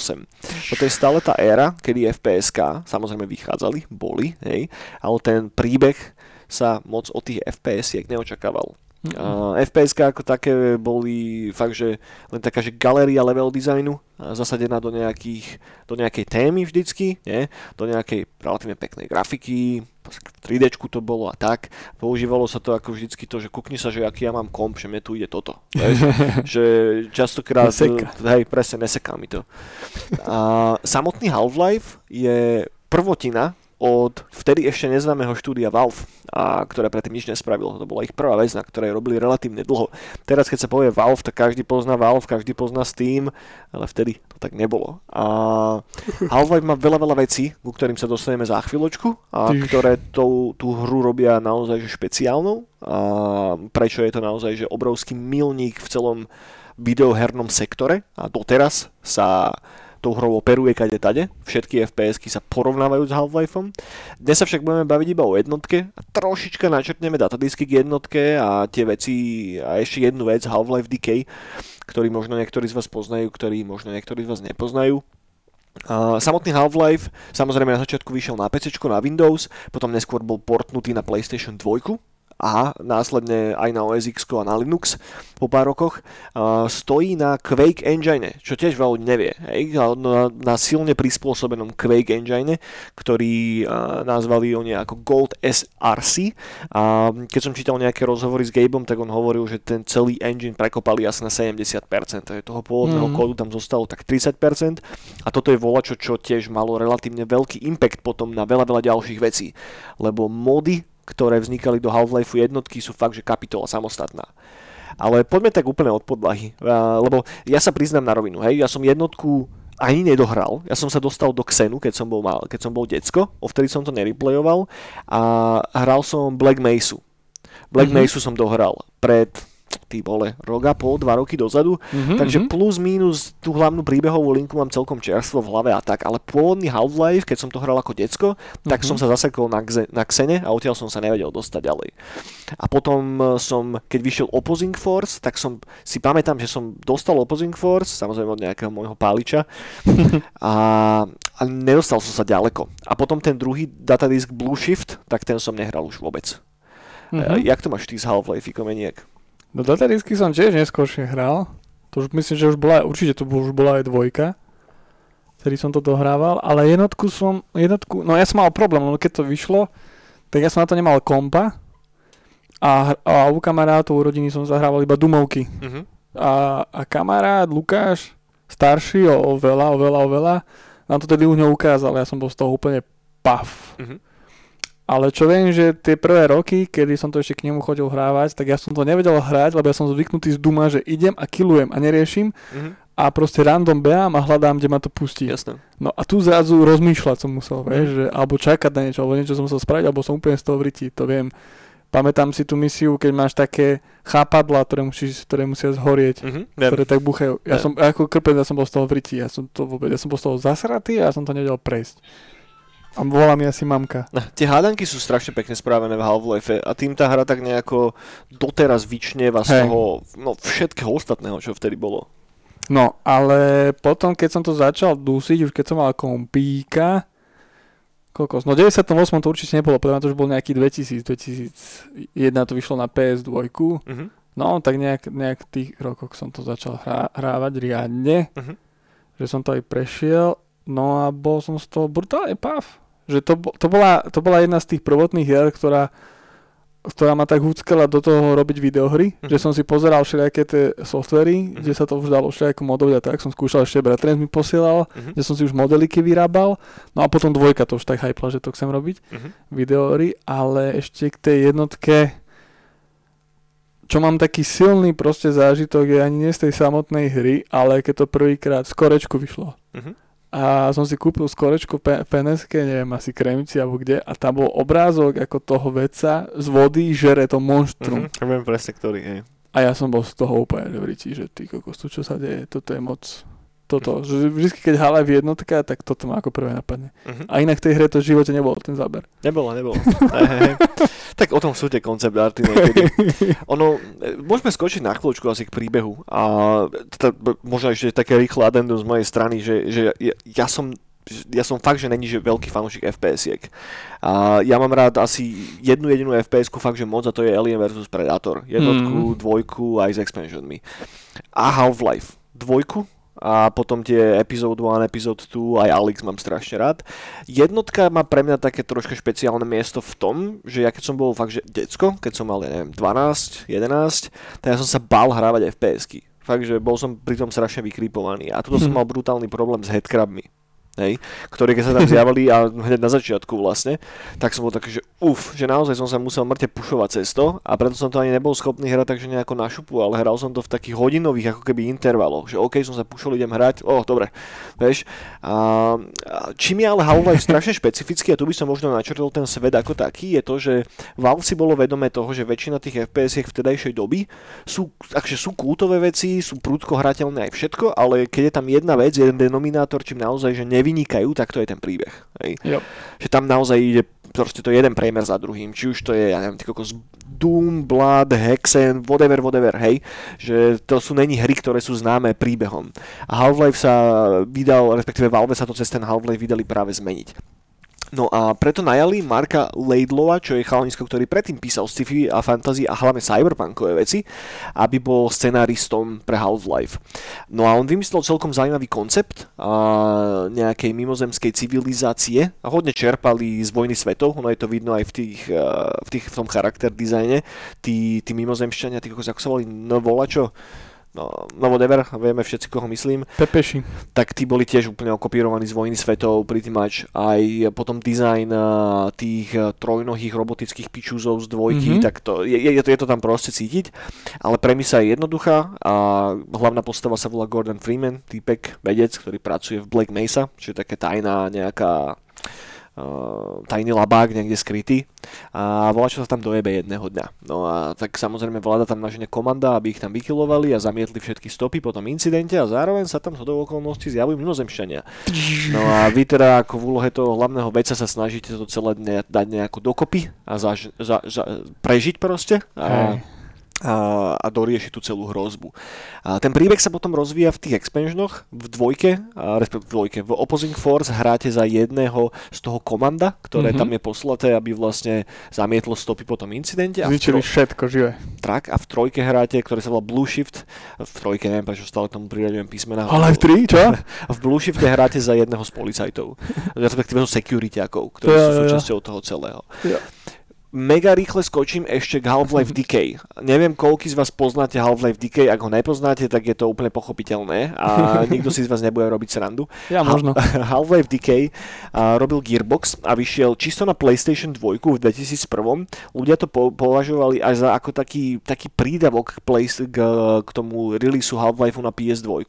Toto je stále tá éra, kedy FPSK samozrejme vychádzali, boli, hej, ale ten príbeh sa moc od tých FPS-iek neočakával. Uh, fps ako také boli fakt, že len taká, že galéria level designu zasadená do, nejakých, do nejakej témy vždycky, nie? do nejakej relatívne peknej grafiky, v 3D to bolo a tak. Používalo sa to ako vždycky to, že kukni sa, že aký ja mám komp, že mne tu ide toto. [LAUGHS] že častokrát, Neseka. hej, presne, neseká mi to. A samotný Half-Life je prvotina od vtedy ešte neznámeho štúdia Valve, a ktoré predtým nič nespravilo. To bola ich prvá vec, na ktorej robili relatívne dlho. Teraz, keď sa povie Valve, tak každý pozná Valve, každý pozná Steam, ale vtedy to tak nebolo. A [LAUGHS] Half-Life má veľa, veľa vecí, ku ktorým sa dostaneme za chvíľočku a Tyž. ktoré tú, tú hru robia naozaj že špeciálnou. A prečo je to naozaj že obrovský milník v celom videohernom sektore a doteraz sa tou hrou operuje kade tade. Všetky FPS-ky sa porovnávajú s Half-Lifeom. Dnes sa však budeme baviť iba o jednotke a trošička načrtneme datadisky k jednotke a tie veci a ešte jednu vec Half-Life Decay, ktorý možno niektorí z vás poznajú, ktorý možno niektorí z vás nepoznajú. Uh, samotný Half-Life samozrejme na začiatku vyšiel na PC, na Windows, potom neskôr bol portnutý na PlayStation 2 a následne aj na OS X a na Linux po pár rokoch, stojí na Quake Engine, čo tiež veľa ľudí nevie. Hej? Na, na silne prispôsobenom Quake Engine, ktorý nazvali oni ako Gold SRC. A keď som čítal nejaké rozhovory s Gabeom, tak on hovoril, že ten celý engine prekopali asi na 70%. Takže toho pôvodného Mhm. kódu tam zostalo tak 30%. A toto je volačo, čo tiež malo relatívne veľký impact potom na veľa, veľa ďalších vecí. Lebo mody ktoré vznikali do Half-Life jednotky sú fakt, že kapitola samostatná. Ale poďme tak úplne od podlahy, a, lebo ja sa priznám na rovinu, hej, ja som jednotku ani nedohral, ja som sa dostal do Xenu, keď som bol, mal, keď som bol decko, ovtedy som to nereplayoval a hral som Black Mesa. Black Mhm. mm-hmm. som dohral pred ty vole, rok a pol, dva roky dozadu, Mhm, Takže mhm. plus minus tú hlavnú príbehovú linku mám celkom čerstvo v hlave a tak, ale pôvodný Half-Life, keď som to hral ako decko, tak Mhm. som sa zasekol na, Xe- na Xene a odtiaľ som sa nevedel dostať ďalej. A potom e, som, keď vyšiel Opposing Force, tak som si pamätám, že som dostal Opposing Force, samozrejme od nejakého môjho páliča [LAUGHS] a, a nedostal som sa ďaleko. A potom ten druhý datadisk Blue Shift, tak ten som nehral už vôbec. Mhm. E, jak to máš ty s Half-Life, Komeniek? No datadisky som tiež neskôršie hral. To už myslím, že už bola, určite to už bola aj dvojka. Vtedy som to dohrával, ale jednotku som, jednotku, no ja som mal problém, lebo keď to vyšlo, tak ja som na to nemal kompa a, a u kamarátov u rodiny som zahrával iba dumovky. Mhm. A, a kamarát Lukáš, starší o, o veľa, o veľa, o veľa, nám to tedy u ňou ukázal, ja som bol z toho úplne paf. Mhm. Ale čo viem, že tie prvé roky, kedy som to ešte k nemu chodil hrávať, tak ja som to nevedel hrať, lebo ja som zvyknutý z Duma, že idem a killujem a neriešim Mhm. a proste random behám a hľadám, kde ma to pustí. Jasné. No a tu zrazu rozmýšľať som musel, vieš, Mhm. že, alebo čakať na niečo, alebo niečo som musel spraviť, alebo som úplne z toho vrití, to viem. Pamätám si tú misiu, keď máš také chápadla, ktoré, musíš, ktoré musia zhorieť, Mhm. ktoré tak buchajú. Ja Viem. som, ako krpec, ja som bol z toho vrití, ja som to vôbec, ja som bol z toho zasratý a ja som to nevedel prejsť. A volá mi asi mamka. Tie hádanky sú strašne pekne správené v Half-Life a tým tá hra tak nejako doteraz vyčnieva z toho no, všetkého ostatného, čo vtedy bolo. No, ale potom, keď som to začal dusiť, už keď som mal kompíka, koľko, no 98 to určite nebolo, mňa to už bol nejaký 2000, 2001 to vyšlo na PS2, Mhm. no tak nejak, nejak v tých rokoch som to začal hrá, hrávať riadne, Mhm. že som to aj prešiel, no a bol som z toho brutálne pav. Že to, to, bola, to bola jedna z tých prvotných hier, ktorá ktorá ma tak húckala do toho robiť videohry, Mhm. že som si pozeral všelijaké tie softvery, Mhm. kde sa to už dalo všelijako modovať a tak, som skúšal ešte bratranec mi posielal, Mhm. kde som si už modeliky vyrábal, no a potom dvojka to už tak hypla, že to chcem robiť, Mhm. videohry, ale ešte k tej jednotke, čo mám taký silný proste zážitok je ani nie z tej samotnej hry, ale keď to prvýkrát z korečku vyšlo. Mhm. A som si kúpil skorečko v PNSK, neviem, asi Kremici alebo kde a tam bol obrázok ako toho veca z vody žere to monštrum. Mm-hmm, viem presne, ktorý, hej. A ja som bol z toho úplne dobrý, že ty kokos, čo sa deje, toto je moc toto, že vždy, keď hala v jednotka, tak toto ma ako prvé napadne. Uh-huh. A inak v tej hre to v živote nebolo ten záber. Nebolo, nebolo. [LAUGHS] hey, hey. Tak o tom sú tie koncept arty. [LAUGHS] Ono, e, môžeme skočiť na chvíľučku asi k príbehu. A teda, možno ešte také rýchle adendum z mojej strany, že, že ja, ja som ja som fakt, že není že veľký fanúšik FPS-iek. A ja mám rád asi jednu jedinú FPS-ku fakt, že moc a to je Alien vs Predator. Jednotku, mm. dvojku aj s expansionmi. A Half-Life. Dvojku, a potom tie epizód 1, epizód 2, aj Alex mám strašne rád. Jednotka má pre mňa také troška špeciálne miesto v tom, že ja keď som bol fakt, že decko, keď som mal, ja neviem, 12, 11, tak ja som sa bál hrávať FPS-ky. Fakt, že bol som pri tom strašne vykripovaný. A tu som mal brutálny problém s headcrabmi hej, ktoré keď sa tam zjavili a hneď na začiatku vlastne, tak som bol taký, že uf, že naozaj som sa musel mŕte pušovať cesto a preto som to ani nebol schopný hrať takže nejako na šupu, ale hral som to v takých hodinových ako keby intervaloch, že OK, som sa pušol, idem hrať, oh, dobre, vieš. A, čím je ale Half-Life strašne špecifický a tu by som možno načrtol ten svet ako taký, je to, že Valve si bolo vedomé toho, že väčšina tých FPS vtedajšej doby sú, akže sú kultové veci, sú prúdko hrateľné aj všetko, ale keď je tam jedna vec, jeden denominátor, čím naozaj, že nevy vynikajú, tak to je ten príbeh. Hej. Yep. Že tam naozaj ide proste to jeden priemer za druhým. Či už to je, ja neviem, kokos Doom, Blood, Hexen, whatever, whatever, hej. Že to sú není hry, ktoré sú známe príbehom. A Half-Life sa vydal, respektíve Valve sa to cez ten Half-Life vydali práve zmeniť. No a preto najali Marka Laidlowa, čo je chalanisko, ktorý predtým písal sci-fi a fantasy a hlavne cyberpunkové veci, aby bol scenáristom pre Half-Life. No a on vymyslel celkom zaujímavý koncept a nejakej mimozemskej civilizácie. A hodne čerpali z vojny svetov, ono je to vidno aj v, tých, v, tých, v tom charakter dizajne, tí, tí mimozemšťania, tí, ako sa volali, no volačo, no, no whatever, vieme všetci, koho myslím. Pepeši. Tak tí boli tiež úplne okopírovaní z vojny svetov, pretty much. Aj potom dizajn tých trojnohých robotických pičúzov z dvojky, mm-hmm. tak to, je, je, to, je to tam proste cítiť. Ale premisa je jednoduchá a hlavná postava sa volá Gordon Freeman, týpek, vedec, ktorý pracuje v Black Mesa, čo je také tajná nejaká tajný labák niekde skrytý a volá, čo sa tam dojebe jedného dňa. No a tak samozrejme vláda tam nažene komanda, aby ich tam vykilovali a zamietli všetky stopy po tom incidente a zároveň sa tam do okolností zjavujú mimozemšťania. No a vy teda ako v úlohe toho hlavného veca sa snažíte to celé ne- dať nejako dokopy a zaž- za- za- prežiť proste. A, hey a, a dorieši tú celú hrozbu. A ten príbeh sa potom rozvíja v tých expansionoch, v dvojke, a v dvojke, v Opposing Force hráte za jedného z toho komanda, ktoré mm-hmm. tam je poslaté, aby vlastne zamietlo stopy po tom incidente. Zničili tro... všetko živé. Tak, a v trojke hráte, ktoré sa volá Blue Shift, v trojke neviem, prečo stále tomu priraďujem písmena. Ale v 3, čo? [LAUGHS] v Blue Shifte hráte za jedného z policajtov, respektíve securityakov, ktorí ja, sú súčasťou ja. toho celého. Ja mega rýchle skočím ešte k Half-Life Decay. Neviem, koľký z vás poznáte Half-Life Decay, ak ho nepoznáte, tak je to úplne pochopiteľné a [LAUGHS] nikto si z vás nebude robiť srandu. Ja možno. [LAUGHS] Half-Life Decay uh, robil Gearbox a vyšiel čisto na PlayStation 2 v 2001. Ľudia to po- považovali aj za ako taký, taký prídavok k, play- k, k tomu releaseu Half-Life na PS2.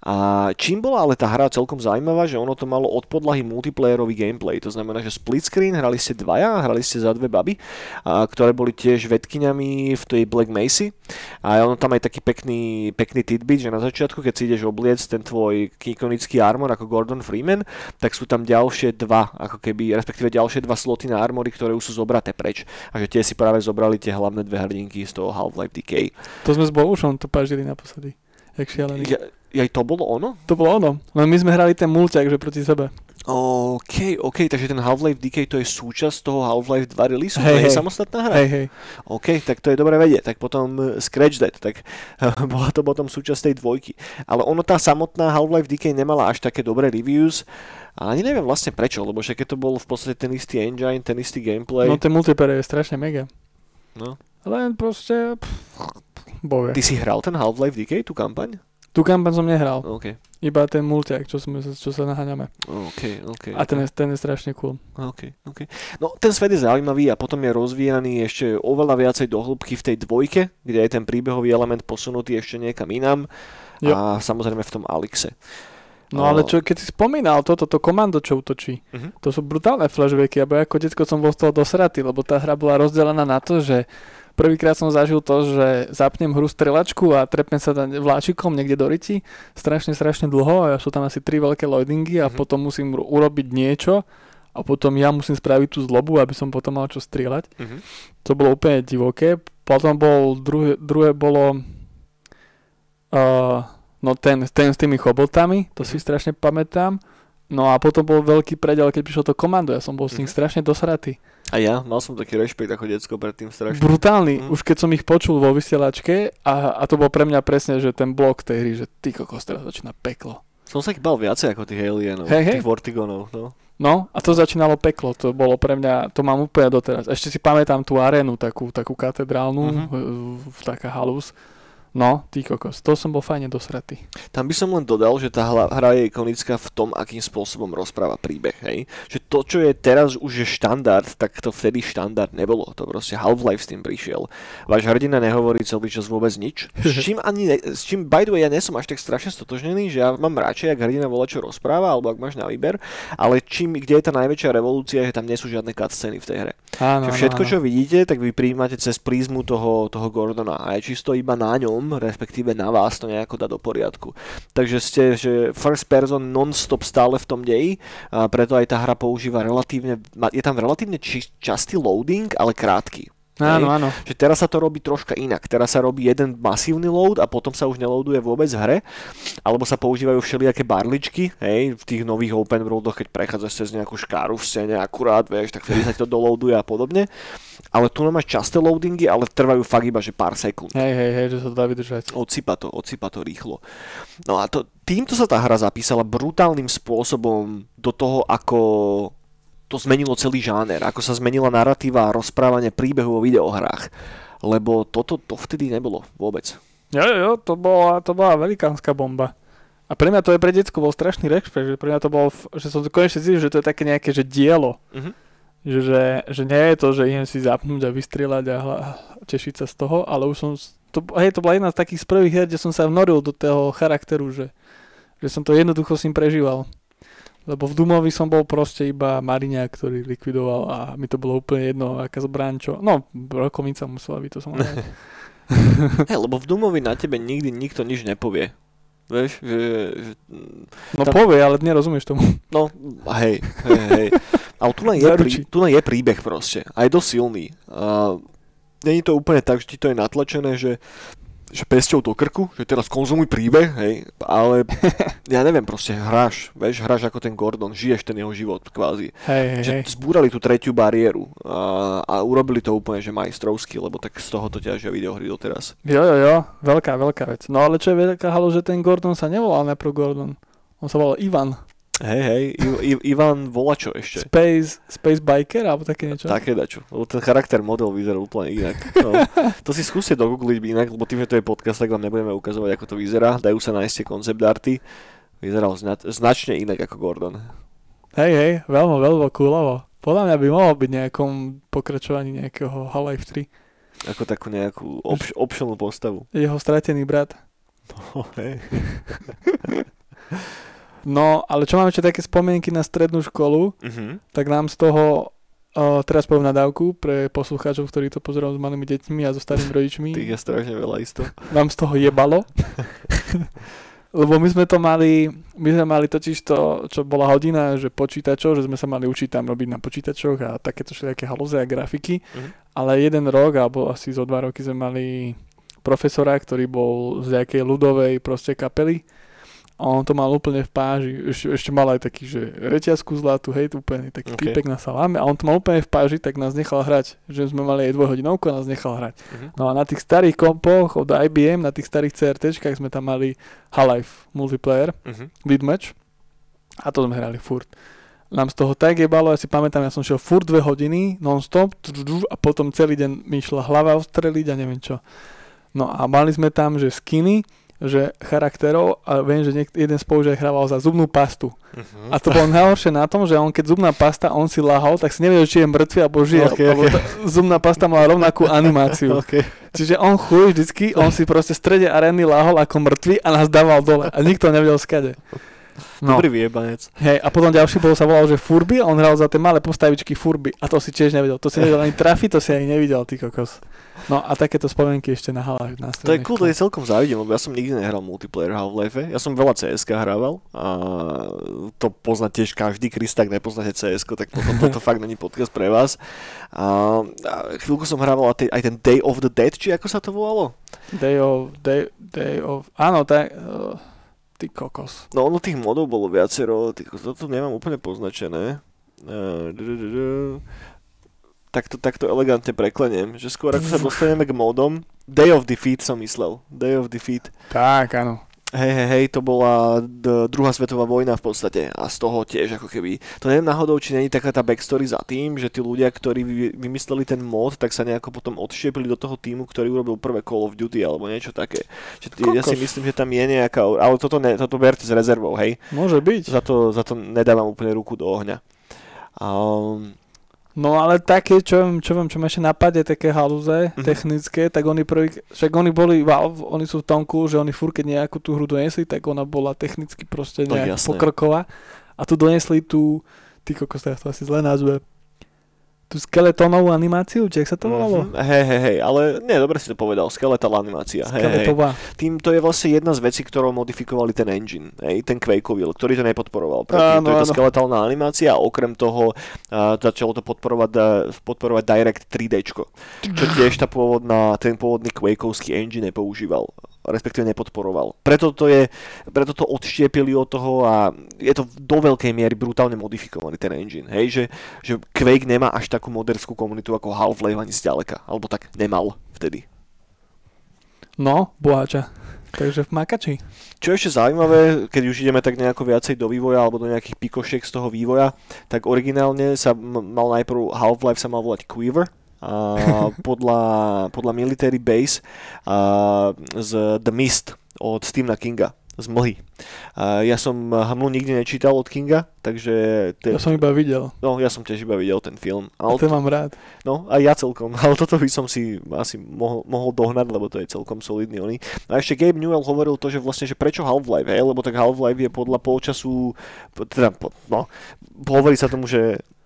A čím bola ale tá hra celkom zaujímavá, že ono to malo od podlahy multiplayerový gameplay. To znamená, že split screen hrali ste dvaja, hrali ste za dve baby, a, ktoré boli tiež vedkyňami v tej Black Macy. A ono tam aj taký pekný, pekný tidbit, že na začiatku, keď si ideš obliec ten tvoj ikonický armor ako Gordon Freeman, tak sú tam ďalšie dva, ako keby, respektíve ďalšie dva sloty na armory, ktoré už sú zobraté preč. A že tie si práve zobrali tie hlavné dve hrdinky z toho Half-Life Decay. To sme s Bohušom to pažili naposledy. Jak šialený. Ja, aj to bolo ono? To bolo ono. Len my sme hrali ten mulťak, že proti sebe. OK, OK, takže ten Half-Life Decay to je súčasť toho Half-Life 2 release, hey, to je hey. samostatná hra? Hej, hej. OK, tak to je dobre vedieť. Tak potom uh, Scratch That, tak [LAUGHS] bola to potom súčasť tej dvojky. Ale ono tá samotná Half-Life Decay nemala až také dobré reviews. A ani neviem vlastne prečo, lebo však to bol v podstate ten istý engine, ten istý gameplay. No ten multiplayer je strašne mega. No. Len proste... Pff, bove. Ty si hral ten Half-Life Decay, tú kampaň? Tú kampaň som nehral. Okay. Iba ten multiak, čo, sme, čo sa naháňame. Okay, okay, a ten, okay. je, ten je strašne cool. Okay, okay. No ten svet je zaujímavý a potom je rozvíjaný ešte oveľa viacej do hĺbky v tej dvojke, kde je ten príbehový element posunutý ešte niekam inám jo. a samozrejme v tom Alixe. No ale čo, keď si spomínal toto, to komando, čo útočí, Uh-huh. to sú brutálne flashbacky, alebo ako detsko som bol z toho dosratý, lebo tá hra bola rozdelená na to, že prvýkrát som zažil to, že zapnem hru strelačku a trepnem sa tam vláčikom niekde do riti, strašne, strašne dlho a sú tam asi tri veľké loadingy a Mhm. potom musím ro- urobiť niečo a potom ja musím spraviť tú zlobu, aby som potom mal čo strieľať. Uh-huh. To bolo úplne divoké. Potom bol druhé, druhé bolo uh, no ten, ten s tými chobotami, to si Mhm. strašne pamätám. No a potom bol veľký predel, keď prišlo to komando, ja som bol s ním Mhm. strašne dosratý. A ja, mal som taký rešpekt ako decko pred tým strašne. Brutálny, Mhm. už keď som ich počul vo vysielačke a, a to bol pre mňa presne, že ten blok tej hry, že ty kokos, teraz začína peklo. Som sa ich bal viacej ako tých alienov, hej. tých Vortigonov, no. No a to začínalo peklo, to bolo pre mňa, to mám úplne doteraz. Ešte si pamätám tú arénu, takú, takú katedrálnu, Mhm. uh, taká halus. No, ty kokos, to som bol fajne dosratý. Tam by som len dodal, že tá hra, je ikonická v tom, akým spôsobom rozpráva príbeh, hej. Že to, čo je teraz už je štandard, tak to vtedy štandard nebolo. To proste Half-Life s tým prišiel. Váš hrdina nehovorí celý čas vôbec nič. S čím ani, ne, s čím, by the way, ja nesom až tak strašne stotožnený, že ja mám radšej, ak hrdina volá, čo rozpráva, alebo ak máš na výber, ale čím, kde je tá najväčšia revolúcia, že tam nie sú žiadne cutscény v tej hre. Áno, Že všetko, čo vidíte, tak vy prijímate cez prízmu toho, toho Gordona a je čisto iba na ňom, respektíve na vás to nejako dá do poriadku. Takže ste, že first person non-stop stále v tom deji, a preto aj tá hra používa relatívne, je tam relatívne či, častý loading, ale krátky. Áno, áno. Že teraz sa to robí troška inak. Teraz sa robí jeden masívny load a potom sa už neloaduje vôbec v hre. Alebo sa používajú všelijaké barličky, hej, v tých nových open worldoch, keď prechádzaš cez nejakú škáru v scéne akurát, vieš, tak vtedy sa ti to doloaduje a podobne. Ale tu máš časté loadingy, ale trvajú fakt iba, že pár sekúnd. Hej, hej, hej, že sa to dá vydržať. Odsypa to, odsypa to rýchlo. No a to, týmto sa tá hra zapísala brutálnym spôsobom do toho, ako to zmenilo celý žáner, ako sa zmenila narratíva a rozprávanie príbehu o videohrách. Lebo toto to vtedy nebolo vôbec. Jo, jo, jo, to bola, to bola velikánska bomba. A pre mňa to je pre detsko bol strašný rešpekt, že pre mňa to bol, že som konečne zistil, že to je také nejaké, že dielo. Mhm. Že, že, že nie je to, že idem si zapnúť a vystrieľať a hla, tešiť sa z toho, ale už som, to, hej, to bola jedna z takých z prvých hier, kde som sa vnoril do toho charakteru, že, že som to jednoducho s ním prežíval. Lebo v Dumovi som bol proste iba Mariňák, ktorý likvidoval a mi to bolo úplne jedno, aká zbraň čo. No, rokovnica musela byť, to som. [LAUGHS] Hej, lebo v Dumovi na tebe nikdy nikto nič nepovie. Vieš, že, že No Tam- povie, ale nerozumieš tomu. no, hej, hej, hej. Ale tu je, prí, tu je príbeh proste. A je dosť silný. A není to úplne tak, že ti to je natlačené, že že pesťou do krku, že teraz konzumuj príbeh, hej, ale [LAUGHS] ja neviem, proste hráš, vieš, hráš ako ten Gordon, žiješ ten jeho život kvázi. Hej, hej, Že hej. zbúrali tú tretiu bariéru a, a urobili to úplne, že majstrovsky, lebo tak z toho to ťažia videohry doteraz. Jo, jo, jo, veľká, veľká vec. No ale čo je veľká halo, že ten Gordon sa nevolal najprv Gordon. On sa volal Ivan. Hej, hej, I- I- Ivan Volačo ešte. Space, Space Biker, alebo také niečo. Také dačo. Lebo ten charakter model vyzerá úplne inak. No. [LAUGHS] to si skúste dogoogliť inak, lebo tým, že to je podcast, tak vám nebudeme ukazovať, ako to vyzerá. Dajú sa nájsť tie koncept arty. Vyzeral zna- značne inak ako Gordon. Hej, hej, veľmi, veľmi coolovo. Podľa mňa by mohol byť nejakom pokračovaní nejakého Half-Life 3. Ako takú nejakú opš- optionú postavu. Jeho stratený brat. No, hej. [LAUGHS] No, ale čo mám ešte také spomienky na strednú školu, Mhm. tak nám z toho, uh, teraz poviem nadávku pre poslucháčov, ktorí to pozerajú s malými deťmi a so starými rodičmi. Tých je strašne veľa isto. nám z toho jebalo. Lebo my sme to mali, my sme mali totiž to, čo bola hodina, že počítačov, že sme sa mali učiť tam robiť na počítačoch a takéto všelijaké halúze a grafiky. Mhm. Ale jeden rok, alebo asi zo dva roky sme mali profesora, ktorý bol z nejakej ľudovej proste kapely a on to mal úplne v páži. Ešte, ešte mal aj taký, že reťazku zlatú, hej, úplne taký Ok. okay. typek na saláme a on to mal úplne v páži, tak nás nechal hrať. Že sme mali aj dvojhodinovku a nás nechal hrať. Mhm. No a na tých starých kompoch od IBM, na tých starých CRTčkách sme tam mali Half-Life multiplayer, Mhm. Vidmatch a to sme hrali furt. Nám z toho tak jebalo, ja si pamätám, ja som šiel furt dve hodiny, non-stop, a potom celý deň mi išla hlava ostreliť a neviem čo. No a mali sme tam, že skiny, že charakterov a viem, že niek- jeden spolužiak hrával za zubnú pastu. Mhm. A to bolo najhoršie na tom, že on keď zubná pasta, on si lahol, tak si nevedel, či je mŕtvy alebo žije, Ok, lebo ok. tá zubná pasta mala rovnakú [LAUGHS] animáciu. Okay. Čiže on chuj vždycky, on si proste v strede arény lahol ako mŕtvy a nás dával dole a nikto nevedel skade. No. Dobrý vyjebanec. Hej, a potom ďalší bol sa volal, že Furby a on hral za tie malé postavičky Furby a to si tiež nevedel. To si nevedel ani trafiť, to si ani nevidel, ty kokos. No a takéto spomienky ešte na halách. Na To je cool, to je celkom závidím, lebo ja som nikdy nehral multiplayer Half-Life. Ja som veľa CSK hrával a to pozná tiež každý, Chris, tak nepoznáte cs tak potom toto [LAUGHS] fakt není podcast pre vás. A, a chvíľku som hrával aj ten Day of the Dead, či ako sa to volalo? Day of, day, day of, áno, tak, uh, ty kokos. No ono tých modov bolo viacero, tých, to tu nemám úplne poznačené. Du. takto, takto elegantne prekleniem, že skôr ako sa dostaneme k modom, Day of Defeat som myslel, Day of Defeat. Tak, áno. Hej, hej, hej, to bola d- druhá svetová vojna v podstate a z toho tiež ako keby, to neviem náhodou, či není taká tá backstory za tým, že tí ľudia, ktorí vy- vymysleli ten mod, tak sa nejako potom odštiepili do toho týmu, ktorý urobil prvé Call of Duty alebo niečo také. Že, t- ja si myslím, že tam je nejaká, ale toto, ne, toto berte s rezervou, hej. Môže byť. Za to, za to nedávam úplne ruku do ohňa. Um, No ale také, čo viem, čo viem, čo ma ešte napadne, také halúze Mhm. technické, tak oni prvý, však oni boli Valve, oni sú v tom cool, že oni furt, keď nejakú tú hru donesli, tak ona bola technicky proste No, nejak jasné. pokroková. A tu donesli tú, ty kokos, teraz to asi zle nazve, tú skeletónovú animáciu, či sa to volalo? mhm, Hej, hej, hej, ale nie, dobre si to povedal, skeletal animácia. Hej, hej. Skeletová. Tým to je vlastne jedna z vecí, ktorou modifikovali ten engine, hej, ten Quakeový, ktorý to nepodporoval. Predtým Áno, to je tá áno. skeletálna animácia a okrem toho uh, začalo to podporovať, uh, podporovať Direct 3D, čo tiež tá pôvodná, ten pôvodný Quakeovský engine nepoužíval respektíve nepodporoval. Preto to, je, preto to odštiepili od toho a je to do veľkej miery brutálne modifikovaný ten engine. Hej, že, že Quake nemá až takú moderskú komunitu ako Half-Life ani zďaleka. Alebo tak nemal vtedy. No, boháča. Takže v makači. Čo je ešte zaujímavé, keď už ideme tak nejako viacej do vývoja alebo do nejakých pikošiek z toho vývoja, tak originálne sa mal najprv Half-Life sa mal volať Quiver, a podľa, podľa Military Base a z The Mist od Stephena Kinga z Mlhy. A ja som Hmlu nikdy nečítal od Kinga, takže... Te, Ja som iba videl. No, ja som tiež iba videl ten film. A Ale to mám rád. No, aj ja celkom, [LAUGHS] ale toto by som si asi mohol, mohol dohnať, lebo to je celkom solidný oný. A ešte Gabe Newell hovoril to, že vlastne, že prečo Half-Life, hej? lebo tak Half-Life je podľa polčasu, teda, no, hovorí sa tomu, že eh,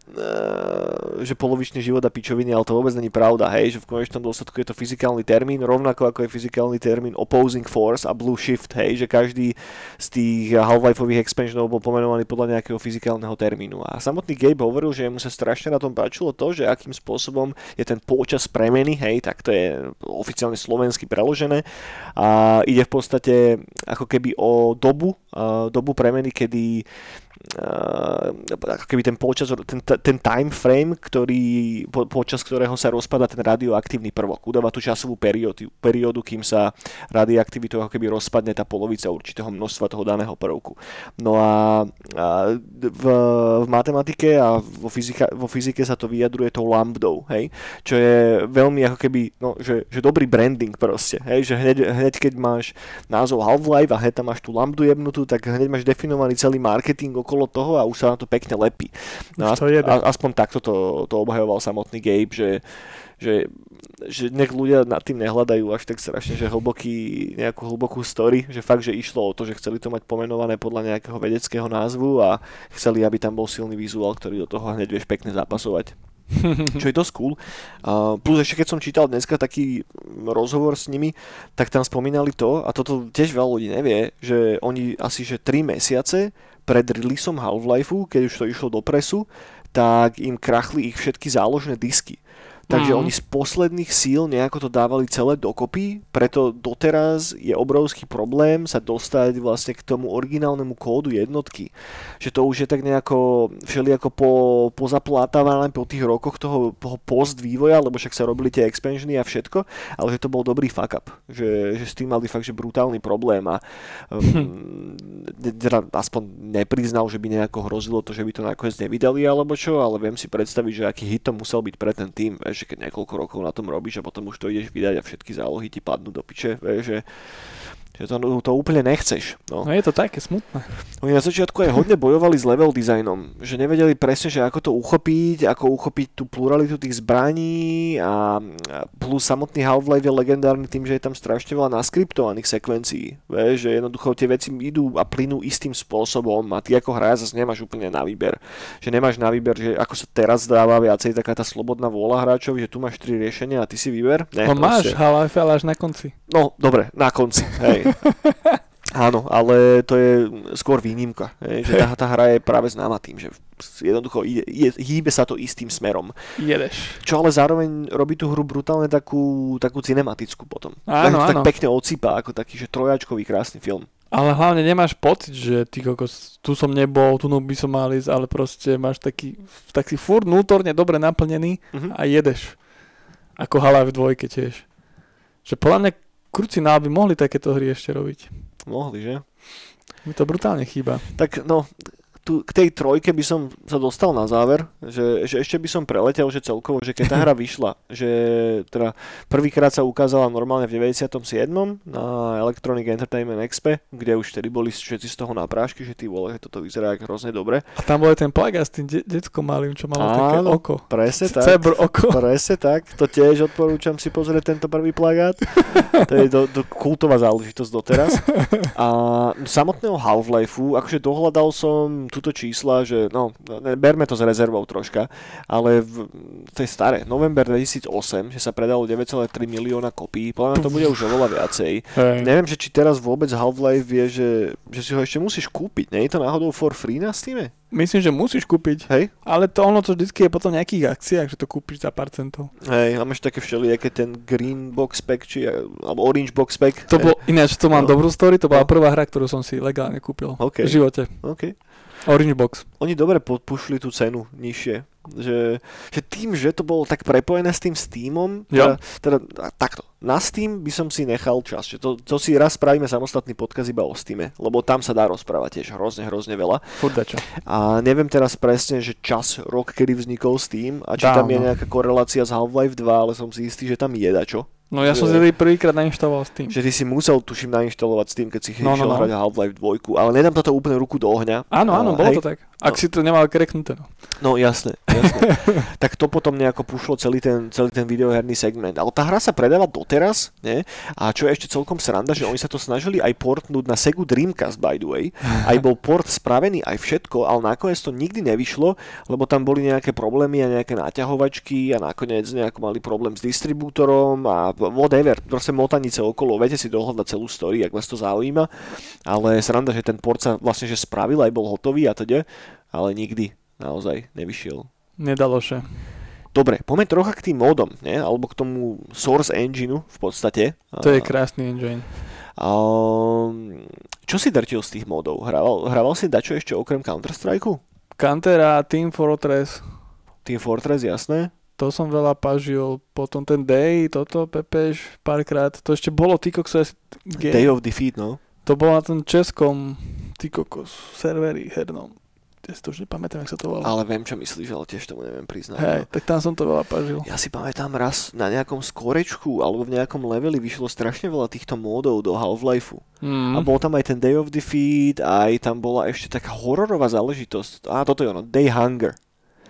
že polovičný život a pičoviny, ale to vôbec není pravda, hej, že v konečnom dôsledku je to fyzikálny termín, rovnako ako je fyzikálny termín opposing force a blue shift, hej, že každý z tých Half-Lifeových expansionov bol pomenovaný podľa nejakého fyzikálneho termínu. A samotný Gabe hovoril, že mu sa strašne na tom páčilo to, že akým spôsobom je ten počas premeny, hej, tak to je oficiálne slovensky preložené a ide v podstate ako keby o dobu, a dobu premeny, kedy uh, ako keby ten počas, ten, ten time frame, ktorý, po, počas ktorého sa rozpada ten radioaktívny prvok. Udáva tú časovú periódu, periódu, kým sa radioaktivitou ako keby rozpadne tá polovica určitého množstva toho daného prvku. No a, a v, v matematike a vo, fyzika, vo fyzike sa to vyjadruje tou lambdou, hej, čo je veľmi ako keby, no, že, že dobrý branding proste, hej, že hneď, hneď keď máš názov Half-Life a hneď tam máš tú lambdu jebnutú, tak hneď máš definovaný celý marketing okolo toho a už sa na to pekne lepí. No, to jede. Aspoň takto to, to obhajoval samotný Gabe, že, že, že nech ľudia nad tým nehľadajú až tak strašne, že hlboký, nejakú hlbokú story, že fakt, že išlo o to, že chceli to mať pomenované podľa nejakého vedeckého názvu a chceli, aby tam bol silný vizuál, ktorý do toho hneď vieš pekne zapasovať. [LAUGHS] Čo je dosť cool. Uh, plus ešte keď som čítal dneska taký rozhovor s nimi, tak tam spomínali to, a toto tiež veľa ľudí nevie, že oni asi že 3 mesiace pred releaseom Half-Lifeu, keď už to išlo do presu, tak im krachli ich všetky záložné disky. Takže Mhm. oni z posledných síl nejako to dávali celé dokopy, preto doteraz je obrovský problém sa dostať vlastne k tomu originálnemu kódu jednotky. Že to už je tak nejako všelijako po, pozaplátávané po tých rokoch toho, toho post vývoja, lebo však sa robili tie expansiony a všetko, ale že to bol dobrý fuck up. Že, že s tým mali fakt, že brutálny problém a [LAUGHS] um, teda aspoň nepriznal, že by nejako hrozilo to, že by to nakoniec nevydali alebo čo, ale viem si predstaviť, že aký hit to musel byť pre ten tým, vieš, že keď niekoľko rokov na tom robíš a potom už to ideš vydať a všetky zálohy ti padnú do piče, vieš, že Že to, to úplne nechceš. No. no je to také smutné. Oni na začiatku aj hodne bojovali s level designom, že nevedeli presne, že ako to uchopiť, ako uchopiť tú pluralitu tých zbraní a plus samotný Half-Life je legendárny tým, že je tam strašne veľa naskriptovaných sekvencií. Vieš, že jednoducho tie veci idú a plynú istým spôsobom a ty ako hráč zase nemáš úplne na výber. Že nemáš na výber, že ako sa teraz dáva viacej taká tá slobodná vôľa hráčov, že tu máš tri riešenia a ty si vyber. Ne, no máš Half-Life, ale až na konci. No, dobre, na konci, hej. [LAUGHS] Áno, ale to je skôr výnimka, že tá, tá hra je práve známa tým, že jednoducho ide, je, hýbe sa to istým smerom. Jedeš. Čo ale zároveň robí tú hru brutálne takú, takú cinematickú potom. Áno, tak, áno. tak pekne odsýpa, ako taký, že trojačkový krásny film. Ale hlavne nemáš pocit, že ty kokos, tu som nebol, tu by som mal ísť, ale proste máš taký, taký furt vnútorne dobre naplnený uh-huh. a jedeš. Ako hala v dvojke tiež. Že podľa mňa Crucinal by mohli takéto hry ešte robiť. Mohli, že? Mi to brutálne chýba. Tak no, tu, k tej trojke by som sa dostal na záver, že, že ešte by som preletel, že celkovo, že keď tá hra vyšla, [LAUGHS] že teda prvýkrát sa ukázala normálne v 97. na Electronic Entertainment Expo, kde už vtedy boli všetci z toho na prášky, že ty vole, že toto vyzerá hrozne dobre. A tam bol ten plagát s tým de- deckom malým, čo malo Áno, také oko. presne [LAUGHS] tak. Cebr oko. Presne tak, to tiež odporúčam si pozrieť tento prvý plagát. [LAUGHS] to je do, do kultová záležitosť doteraz. A samotného Half-Lifeu, akože dohľadal som túto čísla, že no, berme to s rezervou troška, ale v, to je staré, november 2008, že sa predalo 9,3 milióna kopí, podľa to bude už oveľa viacej. Hey. Neviem, že či teraz vôbec Half-Life vie, že, že si ho ešte musíš kúpiť, nie je to náhodou for free na Steam? Myslím, že musíš kúpiť. Hej. Ale to ono to vždycky je potom v nejakých akciách, že to kúpiš za pár centov. Hej, a máš také všelijaké ten green box pack, či, alebo orange box pack. To bol, ináč to mám no. dobrú story, to bola no. prvá hra, ktorú som si legálne kúpil okay. v živote. Okay. Orange Box. Oni dobre podpušli tú cenu nižšie. Že, že tým, že to bolo tak prepojené s tým Steamom, teda, teda takto, na Steam by som si nechal čas, že to, to si raz spravíme samostatný podkaz iba o Steame, lebo tam sa dá rozprávať tiež hrozne, hrozne veľa. Furdačo. A neviem teraz presne, že čas, rok, kedy vznikol Steam a či Dávno. tam je nejaká korelácia s Half-Life 2, ale som si istý, že tam je dačo. No ja som si prvýkrát nainštaloval Steam. Že ty si musel, tuším, nainštalovať Steam, keď si no, no, no. hrať Half-Life 2, ale nedám toto úplne ruku do ohňa. Áno, áno, bolo hej. to tak. Ak no. si to nemal kreknuté. No, no jasné. [LAUGHS] tak to potom nejako pušlo celý ten, celý ten videoherný segment. Ale tá hra sa predáva doteraz, nie? A čo je ešte celkom sranda, že oni sa to snažili aj portnúť na Segu Dreamcast, by the way. Aj bol port spravený, aj všetko, ale nakoniec to nikdy nevyšlo, lebo tam boli nejaké problémy a nejaké náťahovačky a nakoniec nejako mali problém s distribútorom a whatever, proste motanice okolo, viete si dohľadať celú story, ak vás to zaujíma, ale sranda, že ten port sa vlastne že spravil, aj bol hotový a teda, ale nikdy naozaj nevyšiel. Nedalo sa. Dobre, poďme trocha k tým módom, ne? alebo k tomu Source Engineu v podstate. To je krásny engine. Um, čo si drtil z tých módov? Hrával, hrával si dačo ešte okrem Counter-Strike? Counter a Team Fortress. Team Fortress, jasné to som veľa pažil, potom ten Day, toto, Pepeš, párkrát, to ešte bolo ty kokos, Day of Defeat, no. To bolo na tom českom, ty kokos, serveri hernom. Ja si to už nepamätám, jak sa to volá. Ale viem, čo myslíš, ale tiež tomu neviem priznať. Hej, no. tak tam som to veľa pažil. Ja si pamätám raz na nejakom skorečku alebo v nejakom leveli vyšlo strašne veľa týchto módov do Half-Lifeu. Mm. A bol tam aj ten Day of Defeat, aj tam bola ešte taká hororová záležitosť. A toto je ono, Day Hunger.